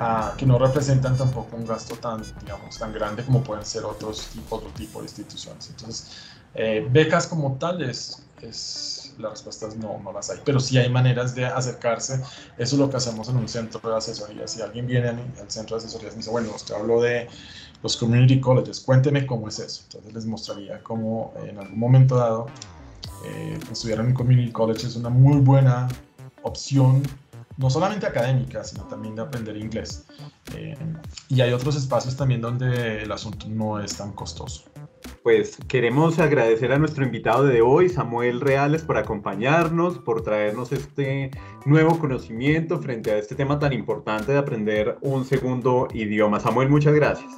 S3: Ah, que no representan tampoco un gasto tan, digamos, tan grande como pueden ser otros tipos, otro tipo de instituciones. Entonces, eh, becas como tales, es, la respuesta es no, no las hay, pero sí hay maneras de acercarse. Eso es lo que hacemos en un centro de asesoría. Si alguien viene al centro de asesoría y dice, bueno, usted habló de los community colleges. Cuénteme cómo es eso. Entonces les mostraría cómo en algún momento dado eh, estudiar en un community college es una muy buena opción, no solamente académica, sino también de aprender inglés. Eh, y hay otros espacios también donde el asunto no es tan costoso.
S2: Pues queremos agradecer a nuestro invitado de hoy, Samuel Reales, por acompañarnos, por traernos este nuevo conocimiento frente a este tema tan importante de aprender un segundo idioma. Samuel, muchas gracias.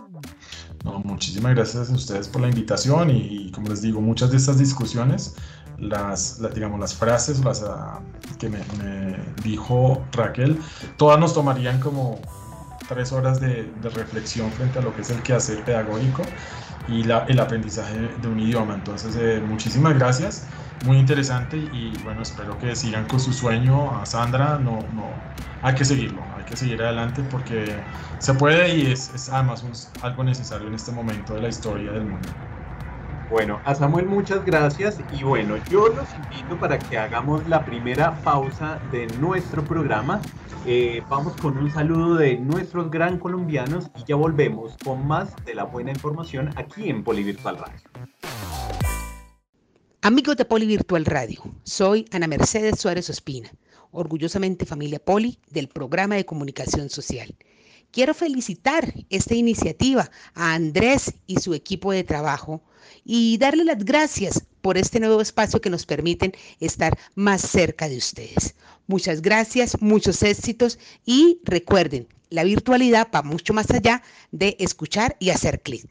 S3: No, muchísimas gracias a ustedes por la invitación y, como les digo, muchas de estas discusiones, las, digamos, las frases las, ah, que me, dijo Raquel, todas nos tomarían como tres horas de, reflexión frente a lo que es el quehacer pedagógico y la, el aprendizaje de un idioma. Entonces, eh, muchísimas gracias, muy interesante y bueno, espero que sigan con su sueño. A Sandra, no, no, hay que seguirlo, hay que seguir adelante porque se puede y es, es además algo necesario en este momento de la historia del mundo.
S2: Bueno, a Samuel muchas gracias y bueno, yo los invito para que hagamos la primera pausa de nuestro programa. Eh, vamos con un saludo de nuestros gran colombianos y ya volvemos con más de la buena información aquí en Polivirtual Radio.
S8: Amigos de Polivirtual Radio, soy Ana Mercedes Suárez Ospina, orgullosamente familia Poli del programa de comunicación social. Quiero felicitar esta iniciativa a Andrés y su equipo de trabajo y darle las gracias por este nuevo espacio que nos permiten estar más cerca de ustedes. Muchas gracias, muchos éxitos y recuerden, la virtualidad va mucho más allá de escuchar y hacer clic.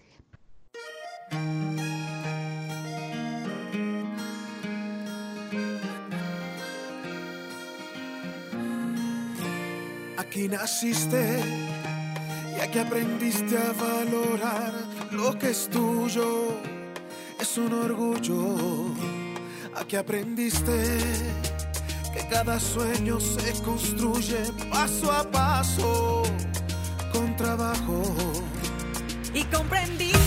S9: Aquí naciste y aquí aprendiste a valorar lo que es tuyo es un orgullo. Aquí aprendiste que cada sueño se construye paso a paso con trabajo.
S10: Y comprendiste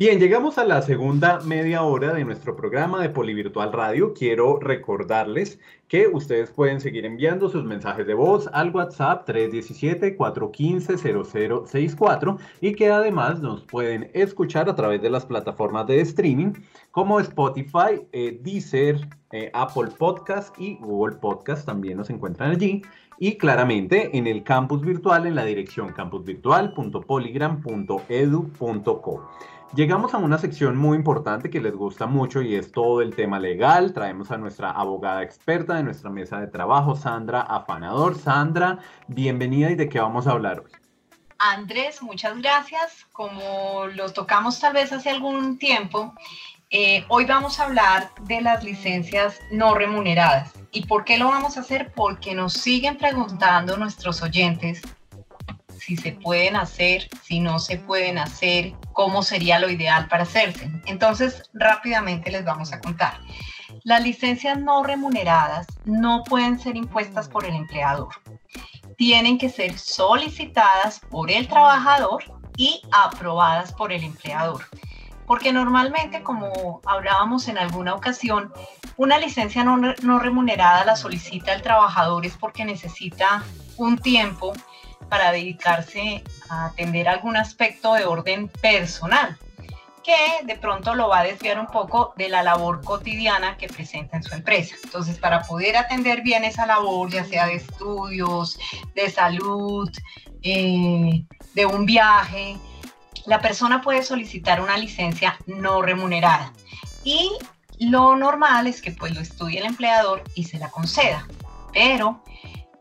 S2: Bien, llegamos a la segunda media hora de nuestro programa de Polivirtual Radio. Quiero recordarles que ustedes pueden seguir enviando sus mensajes de voz al WhatsApp 317-415-0064 y que además nos pueden escuchar a través de las plataformas de streaming como Spotify, eh, Deezer, eh, Apple Podcast y Google Podcast también nos encuentran allí. Y claramente en el campus virtual en la dirección campusvirtual.polygram.edu.co. Llegamos a una sección muy importante que les gusta mucho y es todo el tema legal. Traemos a nuestra abogada experta de nuestra mesa de trabajo, Sandra Afanador. Sandra, bienvenida y de qué vamos a hablar hoy.
S6: Andrés, muchas gracias. Como lo tocamos tal vez hace algún tiempo, eh, hoy vamos a hablar de las licencias no remuneradas. ¿Y por qué lo vamos a hacer? Porque nos siguen preguntando nuestros oyentes si se pueden hacer, si no se pueden hacer, cómo sería lo ideal para hacerse. Entonces, rápidamente les vamos a contar. Las licencias no remuneradas no pueden ser impuestas por el empleador. Tienen que ser solicitadas por el trabajador y aprobadas por el empleador. Porque normalmente, como hablábamos en alguna ocasión, una licencia no, no remunerada la solicita el trabajador es porque necesita un tiempo para dedicarse a atender algún aspecto de orden personal, que de pronto lo va a desviar un poco de la labor cotidiana que presenta en su empresa. Entonces, para poder atender bien esa labor, ya sea de estudios, de salud, eh, de un viaje, la persona puede solicitar una licencia no remunerada. Y lo normal es que pues lo estudie el empleador y se la conceda. Pero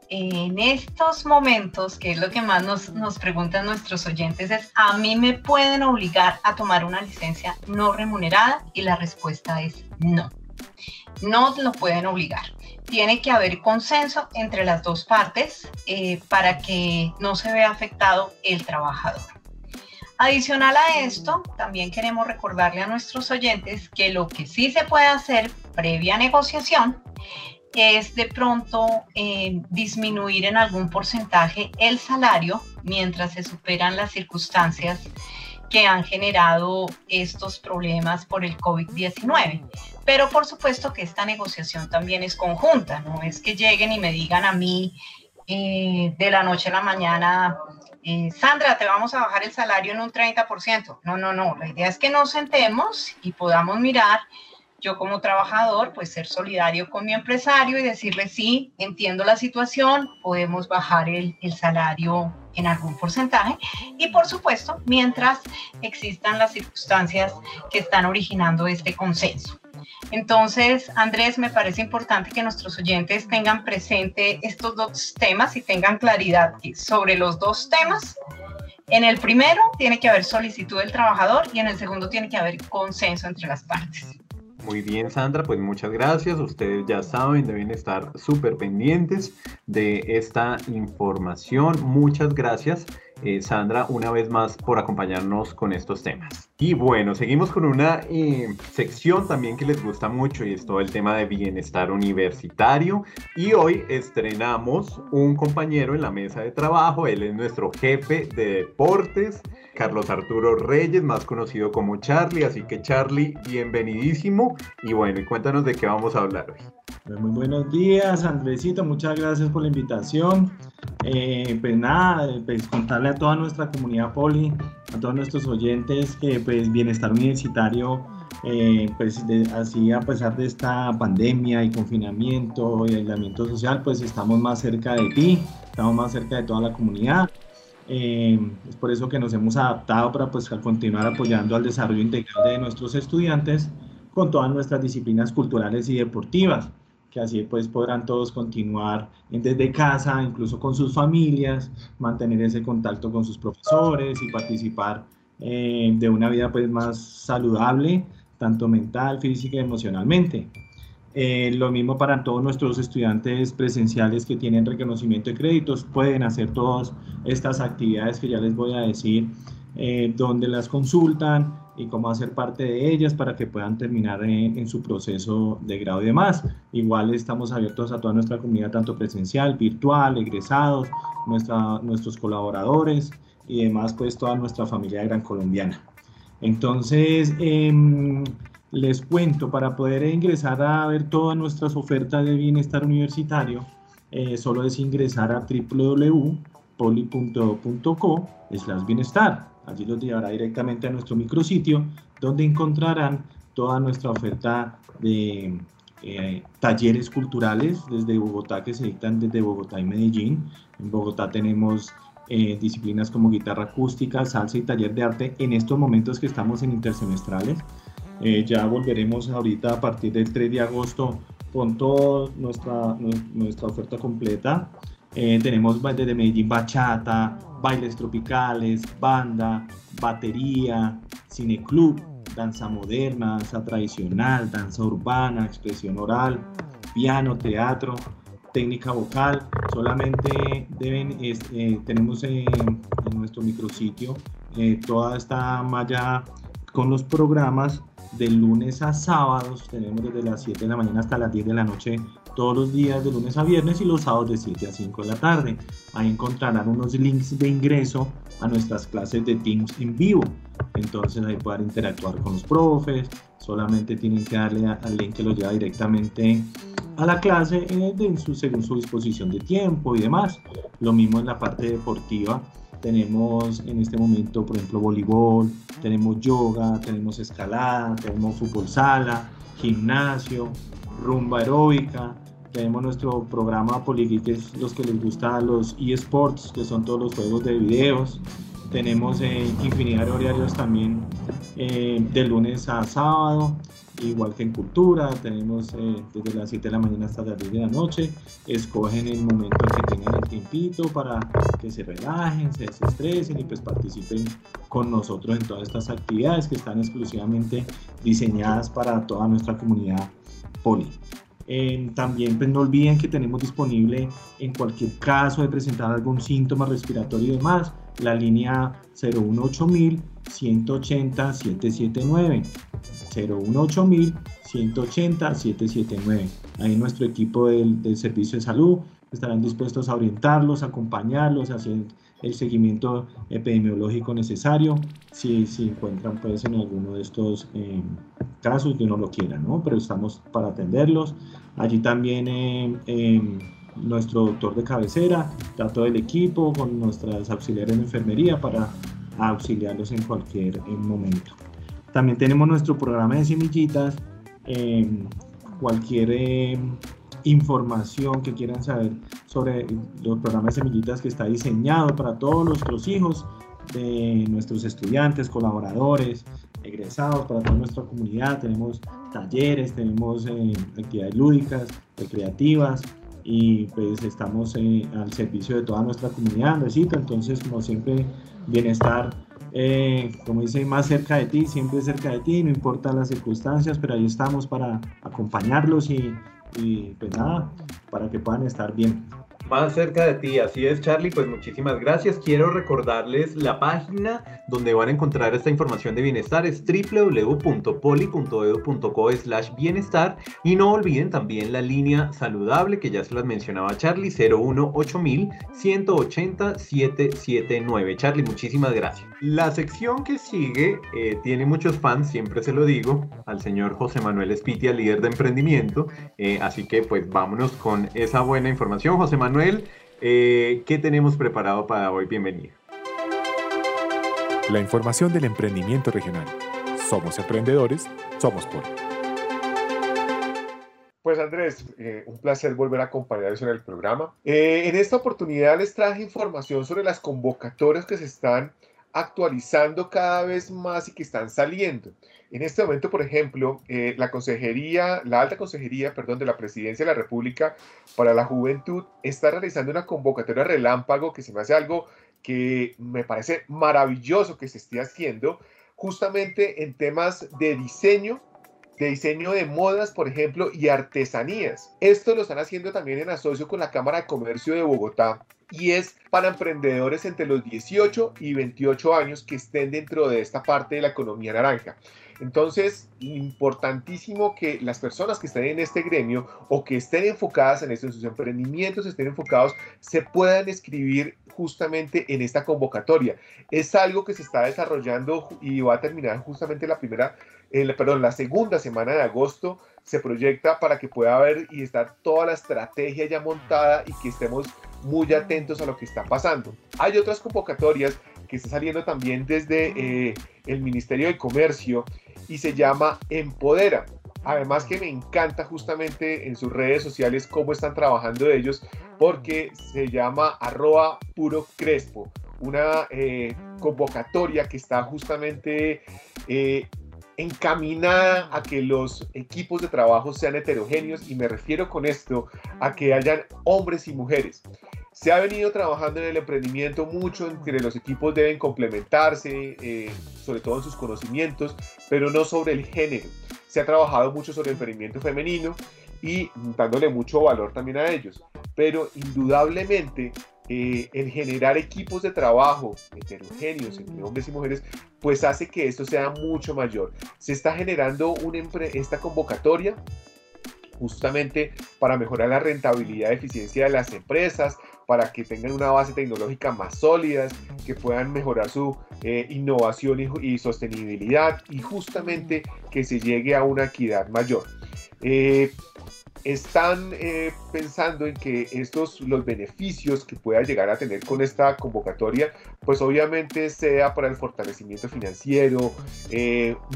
S6: en estos momentos, que es lo que más nos, nos, preguntan nuestros oyentes, es, ¿a mí me pueden obligar a tomar una licencia no remunerada? Y la respuesta es no. No lo pueden obligar. Tiene que haber consenso entre las dos partes eh, para que no se vea afectado el trabajador. Adicional a esto, también queremos recordarle a nuestros oyentes que lo que sí se puede hacer previa negociación es de pronto eh, disminuir en algún porcentaje el salario mientras se superan las circunstancias que han generado estos problemas por el COVID-19. Pero por supuesto que esta negociación también es conjunta, no es que lleguen y me digan a mí eh, de la noche a la mañana, eh, Sandra, te vamos a bajar el salario en un 30%. No, no, no, la idea es que nos sentemos y podamos mirar yo como trabajador, pues ser solidario con mi empresario y decirle, sí, entiendo la situación, podemos bajar el, el, salario en algún porcentaje y por supuesto, mientras existan las circunstancias que están originando este consenso. Entonces, Andrés, me parece importante que nuestros oyentes tengan presente estos dos temas y tengan claridad sobre los dos temas. En el primero tiene que haber solicitud del trabajador y en el segundo tiene que haber consenso entre las partes.
S2: Muy bien, Sandra, pues muchas gracias. Ustedes ya saben, deben estar súper pendientes de esta información. Muchas gracias. eh, Sandra, una vez más por acompañarnos con estos temas. Y bueno, seguimos con una eh, sección también que les gusta mucho y es todo el tema de bienestar universitario. Y hoy estrenamos un compañero en la mesa de trabajo, él es nuestro jefe de deportes, Carlos Arturo Reyes, más conocido como Charlie. Así que Charlie, bienvenidísimo. Y bueno, cuéntanos de qué vamos a hablar hoy.
S7: Pues muy buenos días, Andresito, muchas gracias por la invitación. Eh, pues nada, pues contarle a toda nuestra comunidad poli, a todos nuestros oyentes que pues bienestar universitario, eh, pues así a pesar de esta pandemia y confinamiento y aislamiento social, pues estamos más cerca de ti, estamos más cerca de toda la comunidad. Eh, es por eso que nos hemos adaptado para pues continuar apoyando al desarrollo integral de nuestros estudiantes con todas nuestras disciplinas culturales y deportivas que así pues podrán todos continuar desde casa, incluso con sus familias, mantener ese contacto con sus profesores y participar eh, de una vida pues más saludable, tanto mental, física y emocionalmente. Eh, lo mismo para todos nuestros estudiantes presenciales que tienen reconocimiento de créditos, pueden hacer todas estas actividades que ya les voy a decir, eh, donde las consultan, y cómo hacer parte de ellas para que puedan terminar en, su proceso de grado y demás. Igual estamos abiertos a toda nuestra comunidad, tanto presencial, virtual, egresados, nuestra, nuestros colaboradores y demás, pues toda nuestra familia gran colombiana. Entonces, em, les cuento, para poder ingresar a ver todas nuestras ofertas de bienestar universitario, eh, solo es ingresar a www.poli.co slash bienestar Allí los llevará directamente a nuestro micrositio, donde encontrarán toda nuestra oferta de eh, talleres culturales desde Bogotá que se dictan desde Bogotá y Medellín. En Bogotá tenemos eh, disciplinas como guitarra acústica, salsa y taller de arte en estos momentos que estamos en intersemestrales. Eh, ya volveremos ahorita a partir del 3 de agosto con toda nuestra, nuestra oferta completa. tenemos desde Medellín bachata, bailes tropicales, banda, batería, cineclub, danza moderna, danza tradicional, danza urbana, expresión oral, piano, teatro, técnica vocal. Solamente deben, eh, tenemos en, nuestro micrositio eh, toda esta malla con los programas de lunes a sábados. Tenemos desde las 7 de la mañana hasta las 10 de la noche todos los días de lunes a viernes y los sábados de 7 a 5 de la tarde. Ahí encontrarán unos links de ingreso a nuestras clases de Teams en vivo. Entonces ahí pueden interactuar con los profes, solamente tienen que darle al link que los lleva directamente a la clase en su, según su disposición de tiempo y demás. Lo mismo en la parte deportiva. Tenemos en este momento, por ejemplo, voleibol, tenemos yoga, tenemos escalada, tenemos fútbol sala, gimnasio, rumba aeróbica, tenemos nuestro programa Poligi, que es los que les gusta los eSports, que son todos los juegos de videos. Tenemos eh, infinidad de horarios también eh, de lunes a sábado, igual que en cultura. Tenemos eh, desde las 7 de la mañana hasta las 10 de la noche. Escogen el momento en que tengan el tiempito para que se relajen, se desestresen y pues participen con nosotros en todas estas actividades que están exclusivamente diseñadas para toda nuestra comunidad poli también pues, no olviden que tenemos disponible en cualquier caso de presentar algún síntoma respiratorio y demás la línea 018000 180 779 018000 180 779 ahí nuestro equipo del, del servicio de salud estarán dispuestos a orientarlos, acompañarlos, hacer el seguimiento epidemiológico necesario si, si encuentran pues en alguno de estos eh, casos que uno lo quiera, ¿no? Pero estamos para atenderlos. Allí también eh, em, nuestro doctor de cabecera, todo el equipo con nuestras auxiliares de enfermería para auxiliarlos en cualquier eh, momento. También tenemos nuestro programa de semillitas, em, cualquier em, información que quieran saber sobre los programas de semillitas que está diseñado para todos nuestros hijos de nuestros estudiantes, colaboradores, egresados, para toda nuestra comunidad. Tenemos talleres, tenemos eh, actividades lúdicas, recreativas y pues estamos eh, al servicio de toda nuestra comunidad, necesito entonces como siempre bienestar, eh, como dice, más cerca de ti, siempre cerca de ti, no importa las circunstancias, pero ahí estamos para acompañarlos y, y pues nada, para que puedan estar bien.
S2: Más cerca de ti, así es Charlie, pues muchísimas gracias. Quiero recordarles la página donde van a encontrar esta información de bienestar, es www.poli.edu.co slash bienestar y no olviden también la línea saludable que ya se las mencionaba Charlie, 018000 180 779. Charlie, muchísimas gracias. La sección que sigue eh, tiene muchos fans, siempre se lo digo, al señor José Manuel Espitia, líder de emprendimiento, eh, así que pues vámonos con esa buena información. José Manuel, eh, ¿qué tenemos preparado para hoy? Bienvenido.
S11: La información del emprendimiento regional. Somos emprendedores, somos Poli.
S4: Pues Andrés, eh, un placer volver a acompañarles en el programa. Eh, en esta oportunidad les traje información sobre las convocatorias que se están actualizando cada vez más y que están saliendo. En este momento, por ejemplo, eh, la consejería, la alta consejería, perdón, de la Presidencia de la República para la Juventud está realizando una convocatoria relámpago que se me hace algo que me parece maravilloso que se esté haciendo, justamente en temas de diseño de diseño de modas, por ejemplo, y artesanías. Esto lo están haciendo también en asocio con la Cámara de Comercio de Bogotá y es para emprendedores entre los 18 y 28 años que estén dentro de esta parte de la economía naranja. Entonces, importantísimo que las personas que estén en este gremio o que estén enfocadas en esto, en sus emprendimientos, estén enfocados, se puedan escribir justamente en esta convocatoria. Es algo que se está desarrollando y va a terminar justamente la primera, eh, perdón, la segunda semana de agosto. Se proyecta para que pueda haber y estar toda la estrategia ya montada y que estemos muy atentos a lo que está pasando. Hay otras convocatorias que están saliendo también desde eh, el Ministerio de Comercio y se llama Empodera. Además que me encanta justamente en sus redes sociales cómo están trabajando ellos, porque se llama arroba puro crespo, una eh, convocatoria que está justamente eh, encaminada a que los equipos de trabajo sean heterogéneos y me refiero con esto a que hayan hombres y mujeres. Se ha venido trabajando en el emprendimiento mucho, entre los equipos deben complementarse, eh, sobre todo en sus conocimientos, pero no sobre el género. Se ha trabajado mucho sobre el emprendimiento femenino y dándole mucho valor también a ellos. Pero indudablemente eh, el generar equipos de trabajo heterogéneos entre hombres y mujeres, pues hace que esto sea mucho mayor. Se está generando una esta convocatoria justamente para mejorar la rentabilidad y eficiencia de las empresas, para que tengan una base tecnológica más sólida, que puedan mejorar su eh, innovación y, sostenibilidad y justamente que se llegue a una equidad mayor. Eh, están eh, pensando en que estos los beneficios que pueda llegar a tener con esta convocatoria pues obviamente sea para el fortalecimiento financiero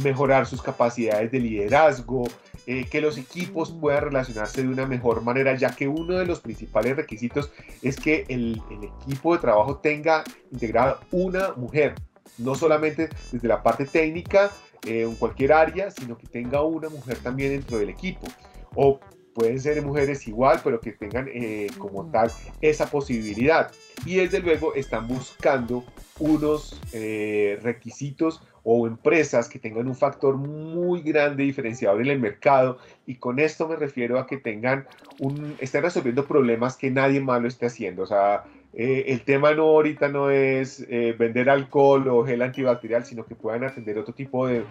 S4: mejorar sus capacidades de liderazgo eh, que los equipos puedan relacionarse de una mejor manera, ya que uno de los principales requisitos es que el, equipo de trabajo tenga integrada una mujer, no solamente desde la parte técnica eh, en cualquier área, sino que tenga una mujer también dentro del equipo. O pueden ser mujeres igual, pero que tengan eh, como tal esa posibilidad. Y desde luego están buscando unos requisitos o empresas que tengan un factor muy grande diferenciador en el mercado y con esto me refiero a que tengan un, estén resolviendo problemas que nadie más lo esté haciendo. O sea, eh, el tema no ahorita no es eh, vender alcohol o gel antibacterial, sino que puedan atender otro tipo de,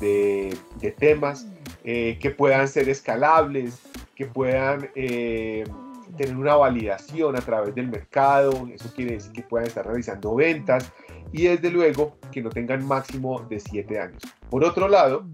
S4: de, temas eh, que puedan ser escalables, que puedan tener una validación a través del mercado, eso quiere decir que puedan estar realizando ventas, y desde luego que no tengan máximo de 7 años. Por otro lado,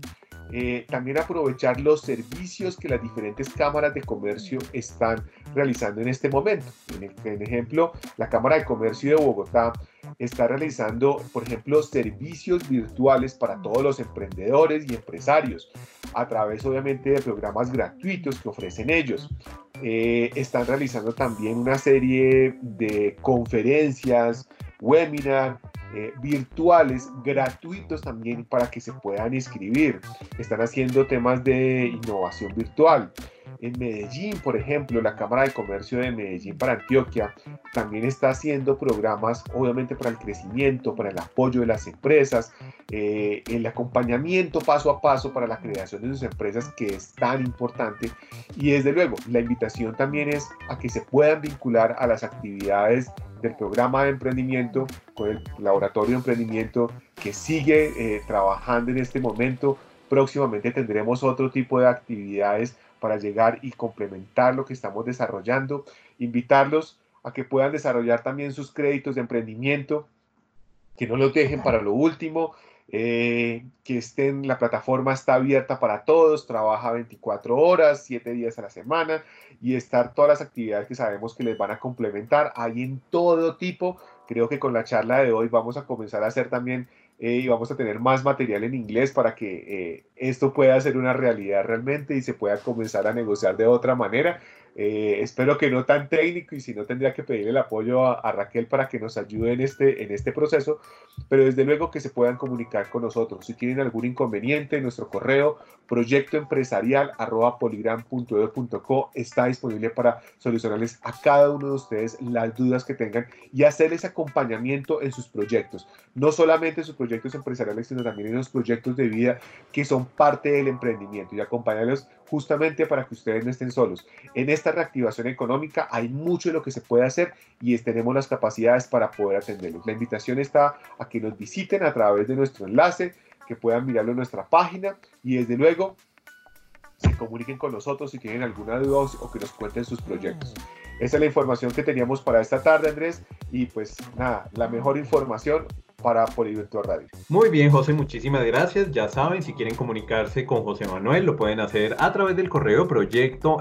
S4: eh, también aprovechar los servicios que las diferentes cámaras de comercio están realizando en este momento. En, ejemplo, la Cámara de Comercio de Bogotá está realizando, por ejemplo, servicios virtuales para todos los emprendedores y empresarios a través obviamente de programas gratuitos que ofrecen ellos. Eh, están realizando también una serie de conferencias, webinars, eh, virtuales, gratuitos también para que se puedan inscribir. Están haciendo temas de innovación virtual. En Medellín, por ejemplo, la Cámara de Comercio de Medellín para Antioquia también está haciendo programas, obviamente, para el crecimiento, para el apoyo de las empresas, eh, el acompañamiento paso a paso para la creación de sus empresas, que es tan importante. Y desde luego, la invitación también es a que se puedan vincular a las actividades del programa de emprendimiento con el laboratorio de emprendimiento que sigue eh, trabajando en este momento. Próximamente tendremos otro tipo de actividades para llegar y complementar lo que estamos desarrollando. Invitarlos a que puedan desarrollar también sus créditos de emprendimiento, que no los dejen para lo último, eh, que estén, la plataforma está abierta para todos, trabaja 24 horas, 7 días a la semana y estar todas las actividades que sabemos que les van a complementar. Hay en todo tipo. Creo que con la charla de hoy vamos a comenzar a hacer también eh, y vamos a tener más material en inglés para que eh, esto pueda ser una realidad realmente y se pueda comenzar a negociar de otra manera. Eh, espero que no tan técnico y si no tendría que pedir el apoyo a, Raquel para que nos ayude en este, en este proceso, pero desde luego que se puedan comunicar con nosotros. Si tienen algún inconveniente, nuestro correo proyectoempresarial.poligram.edu.co está disponible para solucionarles a cada uno de ustedes las dudas que tengan y hacerles acompañamiento en sus proyectos. No solamente en sus proyectos empresariales, sino también en los proyectos de vida que son parte del emprendimiento y acompañarlos justamente para que ustedes no estén solos. En esta reactivación económica hay mucho de lo que se puede hacer y tenemos las capacidades para poder atenderlos. La invitación está a que nos visiten a través de nuestro enlace, que puedan mirarlo en nuestra página y desde luego se comuniquen con nosotros si tienen alguna duda o que nos cuenten sus proyectos. Esa es la información que teníamos para esta tarde, Andrés. Y pues nada, la mejor información para Polivirtual Radio.
S2: Muy bien, José, muchísimas gracias. Ya saben, si quieren comunicarse con José Manuel, lo pueden hacer a través del correo proyecto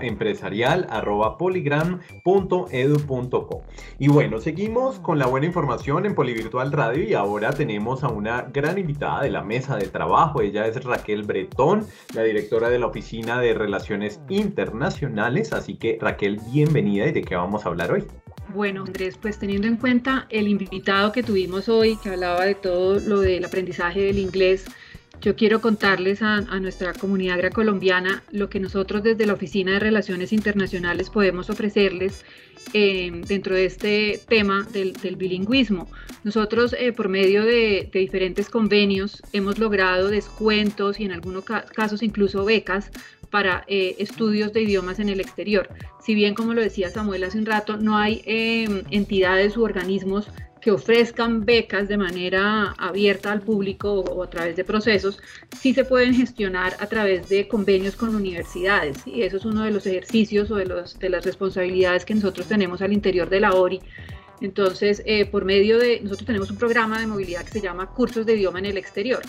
S2: Y bueno, seguimos con la buena información en Polivirtual Radio y ahora tenemos a una gran invitada de la mesa de trabajo. Ella es Raquel Bretón, la directora de la Oficina de Relaciones Internacionales. Así que Raquel, bienvenida y de qué vamos a hablar hoy.
S5: Bueno, Andrés, pues teniendo en cuenta el invitado que tuvimos hoy, que hablaba de todo lo del aprendizaje del inglés, yo quiero contarles a, nuestra comunidad agrocolombiana lo que nosotros desde la Oficina de Relaciones Internacionales podemos ofrecerles eh, dentro de este tema del, bilingüismo. Nosotros, eh, por medio de, de, diferentes convenios, hemos logrado descuentos y en algunos casos incluso becas para eh, estudios de idiomas en el exterior. Si bien, como lo decía Samuel hace un rato, no hay em, entidades u organismos que ofrezcan becas de manera abierta al público o, a través de procesos, sí se pueden gestionar a través de convenios con universidades. Y eso es uno de los ejercicios o de, las responsabilidades que nosotros tenemos al interior de la ORI. Entonces, eh, por medio de, nosotros tenemos un programa de movilidad que se llama Cursos de Idioma en el Exterior.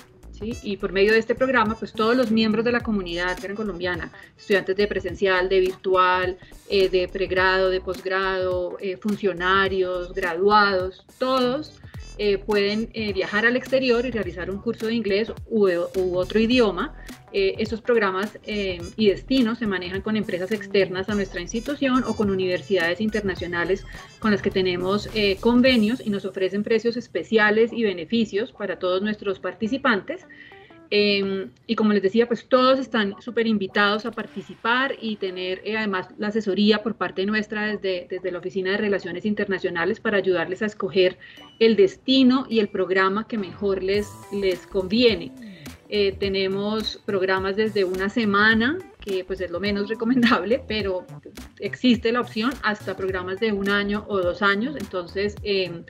S5: Y por medio de este programa, pues todos los miembros de la comunidad gran colombiana, estudiantes de presencial, de virtual, eh, de pregrado, de posgrado, eh, funcionarios, graduados, todos eh, pueden viajar al exterior y realizar un curso de inglés u, u otro idioma eh, estos programas eh, y destinos se manejan con empresas externas a nuestra institución o con universidades internacionales con las que tenemos eh, convenios y nos ofrecen precios especiales y beneficios para todos nuestros participantes. Em, y como les decía, pues todos están súper invitados a participar y tener además la asesoría por parte nuestra desde, desde la Oficina de Relaciones Internacionales para ayudarles a escoger el destino y el programa que mejor les, les conviene. Eh, tenemos programas desde una semana, que pues es lo menos recomendable, pero existe la opción hasta programas de un año o dos años. Entonces, em,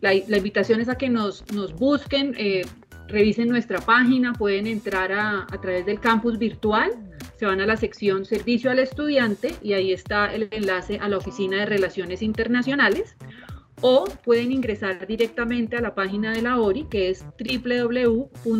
S5: la, invitación es a que nos, busquen, eh, revisen nuestra página, pueden entrar a través del campus virtual se van a la sección Servicio al Estudiante y ahí está el enlace a la Oficina de Relaciones Internacionales o pueden ingresar directamente a la página de la ORI que es www.poli.edu.co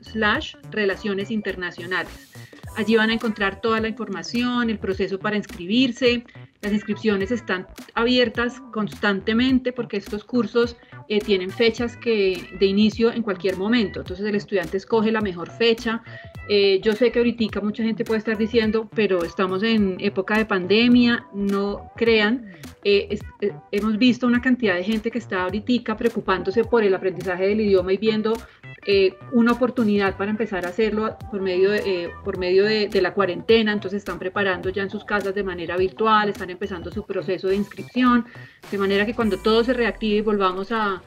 S5: slash relaciones internacionales. Allí van a encontrar toda la información, el proceso para inscribirse. Las inscripciones están abiertas constantemente porque estos cursos eh, tienen fechas que, de inicio en cualquier momento. Entonces el estudiante escoge la mejor fecha. Eh, yo sé que ahorita mucha gente puede estar diciendo, pero estamos en época de pandemia, no crean. Eh, hemos visto una cantidad de gente que está ahorita preocupándose por el aprendizaje del idioma y viendo eh, una oportunidad para empezar a hacerlo por medio, de, eh, por medio de, de, la cuarentena, entonces están preparando ya en sus casas de manera virtual, están empezando su proceso de inscripción, de manera que cuando todo se reactive y volvamos a,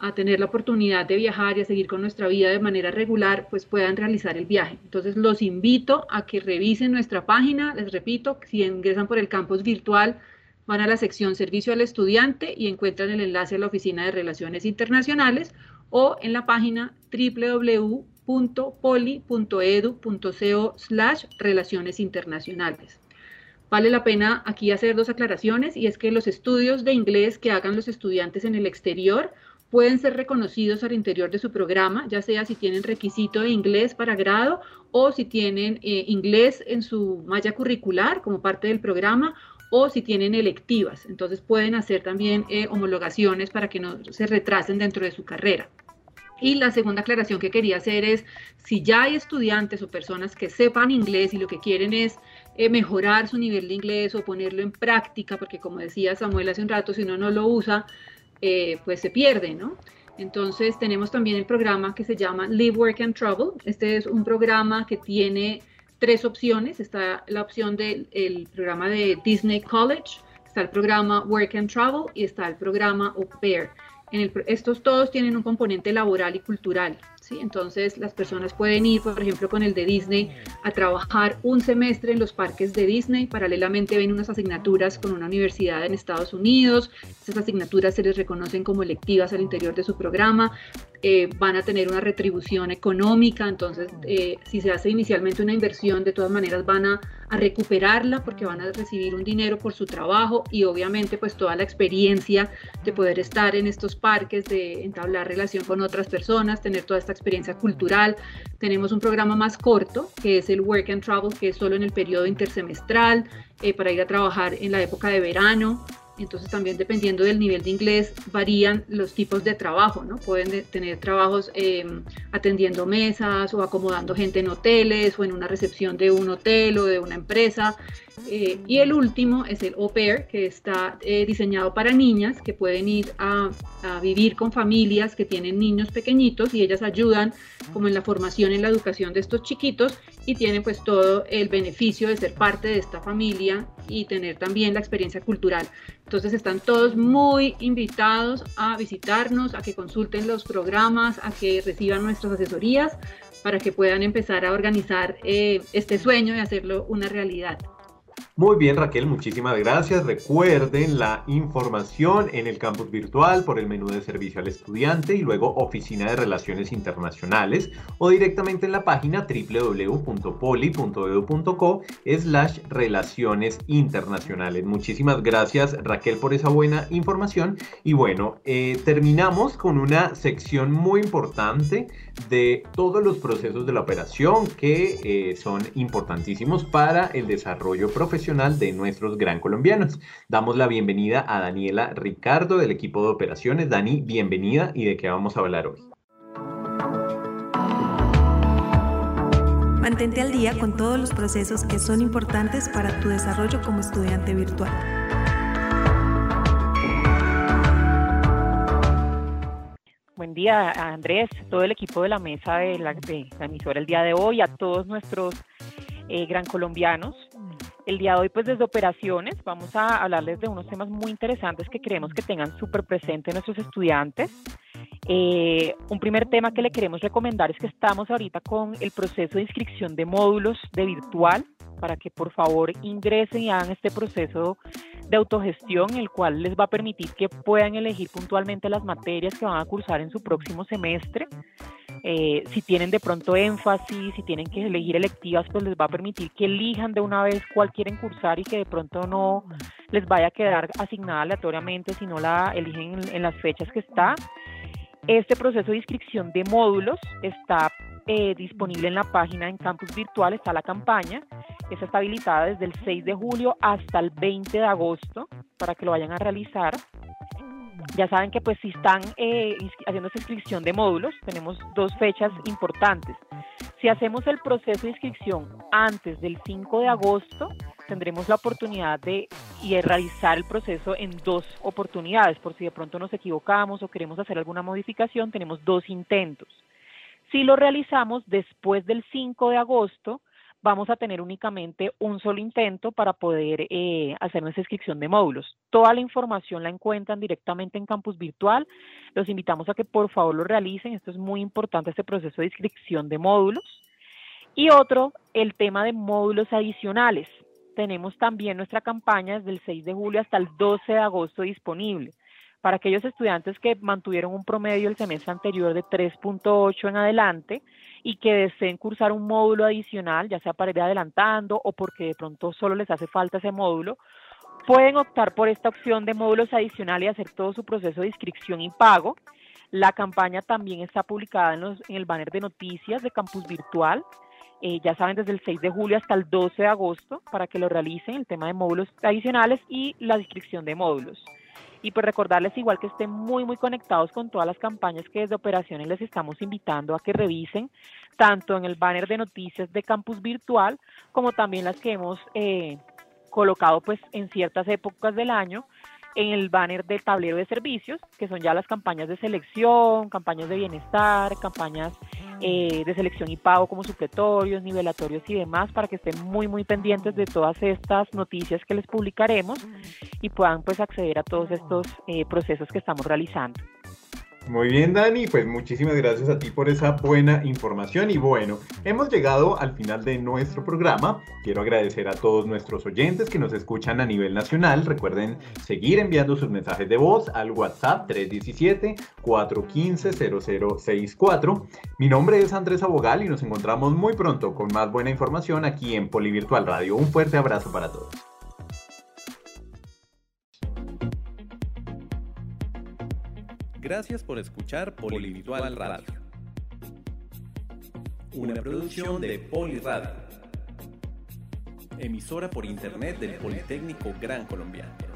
S5: a tener la oportunidad de viajar y a seguir con nuestra vida de manera regular, pues puedan realizar el viaje. Entonces los invito a que revisen nuestra página, les repito, si ingresan por el campus virtual, van a la sección Servicio al Estudiante y encuentran el enlace a la Oficina de Relaciones Internacionales o en la página www.poli.edu.co slash relaciones internacionales. Vale la pena aquí hacer dos aclaraciones y es que los estudios de inglés que hagan los estudiantes en el exterior pueden ser reconocidos al interior de su programa, ya sea si tienen requisito de inglés para grado o si tienen eh, inglés en su malla curricular como parte del programa o si tienen electivas. Entonces pueden hacer también eh, homologaciones para que no se retrasen dentro de su carrera. Y la segunda aclaración que quería hacer es, si ya hay estudiantes o personas que sepan inglés y lo que quieren es eh, mejorar su nivel de inglés o ponerlo en práctica, porque como decía Samuel hace un rato, si uno no lo usa, eh, pues se pierde, ¿no? Entonces tenemos también el programa que se llama Live, Work and Travel. Este es un programa que tiene tres opciones. Está la opción del programa de Disney College, está el programa Work and Travel y está el programa Au. Estos todos tienen un componente laboral y cultural. Entonces las personas pueden ir, por ejemplo, con el de Disney a trabajar un semestre en los parques de Disney, paralelamente ven unas asignaturas con una universidad en Estados Unidos, esas asignaturas se les reconocen como electivas al interior de su programa, eh, van a tener una retribución económica, entonces eh, si se hace inicialmente una inversión, de todas maneras van a, a, recuperarla porque van a recibir un dinero por su trabajo y obviamente pues toda la experiencia de poder estar en estos parques, de entablar relación con otras personas, tener toda esta experiencia cultural. Tenemos un programa más corto que es el Work and Travel, que es solo en el periodo intersemestral, eh, para ir a trabajar en la época de verano. Entonces también dependiendo del nivel de inglés varían los tipos de trabajo, ¿no? Pueden tener trabajos em, atendiendo mesas o acomodando gente en hoteles o en una recepción de un hotel o de una empresa. Eh, y el último es el au pair, que está eh, diseñado para niñas que pueden ir a, a, vivir con familias que tienen niños pequeñitos y ellas ayudan como en la formación, en la educación de estos chiquitos y tienen pues todo el beneficio de ser parte de esta familia y tener también la experiencia cultural. Entonces están todos muy invitados a visitarnos, a que consulten los programas, a que reciban nuestras asesorías para que puedan empezar a organizar eh, este sueño y hacerlo una realidad.
S2: Muy bien, Raquel, muchísimas gracias. Recuerden la información en el campus virtual por el menú de servicio al estudiante y luego Oficina de Relaciones Internacionales o directamente en la página www.poli.edu.co slash relaciones internacionales. Muchísimas gracias, Raquel, por esa buena información. Y bueno, eh, terminamos con una sección muy importante de todos los procesos de la operación que eh, son importantísimos para el desarrollo profesional de nuestros gran colombianos. Damos la bienvenida a Daniela Ricardo del equipo de operaciones. Dani, bienvenida y de qué vamos a hablar hoy.
S12: Mantente al día con todos los procesos que son importantes para tu desarrollo como estudiante virtual.
S13: Buen día, Andrés, todo el equipo de la mesa de la, de la emisora el día de hoy, a todos nuestros eh, gran colombianos. El día de hoy, pues desde operaciones, vamos a hablarles de unos temas muy interesantes que queremos que tengan súper presente nuestros estudiantes. Eh, un primer tema que le queremos recomendar es que estamos ahorita con el proceso de inscripción de módulos de virtual para que por favor ingresen y hagan este proceso de autogestión, el cual les va a permitir que puedan elegir puntualmente las materias que van a cursar en su próximo semestre. Eh, si tienen de pronto énfasis, si tienen que elegir electivas, pues les va a permitir que elijan de una vez cuál quieren cursar y que de pronto no les vaya a quedar asignada aleatoriamente, si no la eligen en, en las fechas que está. Este proceso de inscripción de módulos está eh, disponible en la página en Campus Virtual, está la campaña. Esa está habilitada desde el 6 de julio hasta el 20 de agosto para que lo vayan a realizar. Ya saben que pues si están eh, haciendo esa inscripción de módulos, tenemos dos fechas importantes. Si hacemos el proceso de inscripción antes del 5 de agosto, tendremos la oportunidad de, de realizar el proceso en dos oportunidades. Por si de pronto nos equivocamos o queremos hacer alguna modificación, tenemos dos intentos. Si lo realizamos después del 5 de agosto, vamos a tener únicamente un solo intento para poder eh, hacer nuestra inscripción de módulos. Toda la información la encuentran directamente en Campus Virtual. Los invitamos a que por favor lo realicen. Esto es muy importante, este proceso de inscripción de módulos. Y otro, el tema de módulos adicionales. Tenemos también nuestra campaña desde el 6 de julio hasta el 12 de agosto disponible. Para aquellos estudiantes que mantuvieron un promedio el semestre anterior de 3.8 en adelante, y que deseen cursar un módulo adicional, ya sea para ir adelantando o porque de pronto solo les hace falta ese módulo, pueden optar por esta opción de módulos adicionales y hacer todo su proceso de inscripción y pago. La campaña también está publicada en, los, en el banner de noticias de Campus Virtual. Eh, ya saben, desde el 6 de julio hasta el 12 de agosto para que lo realicen, el tema de módulos adicionales y la inscripción de módulos. Y pues recordarles igual que estén muy, muy conectados con todas las campañas que desde operaciones les estamos invitando a que revisen, tanto en el banner de noticias de Campus Virtual, como también las que hemos eh, colocado pues en ciertas épocas del año en el banner del tablero de servicios, que son ya las campañas de selección, campañas de bienestar, campañas eh, de selección y pago como supletorios, nivelatorios y demás, para que estén muy, muy pendientes de todas estas noticias que les publicaremos y puedan pues acceder a todos estos eh, procesos que estamos realizando.
S2: Muy bien, Dani, pues muchísimas gracias a ti por esa buena información y bueno, hemos llegado al final de nuestro programa. Quiero agradecer a todos nuestros oyentes que nos escuchan a nivel nacional. Recuerden seguir enviando sus mensajes de voz al WhatsApp 317-415-0064. Mi nombre es Andrés Abogal y nos encontramos muy pronto con más buena información aquí en Polivirtual Radio. Un fuerte abrazo para todos.
S1: Gracias por escuchar Polivirtual Radio. Una producción de Poliradio. Emisora por internet del Politécnico Gran Colombiano.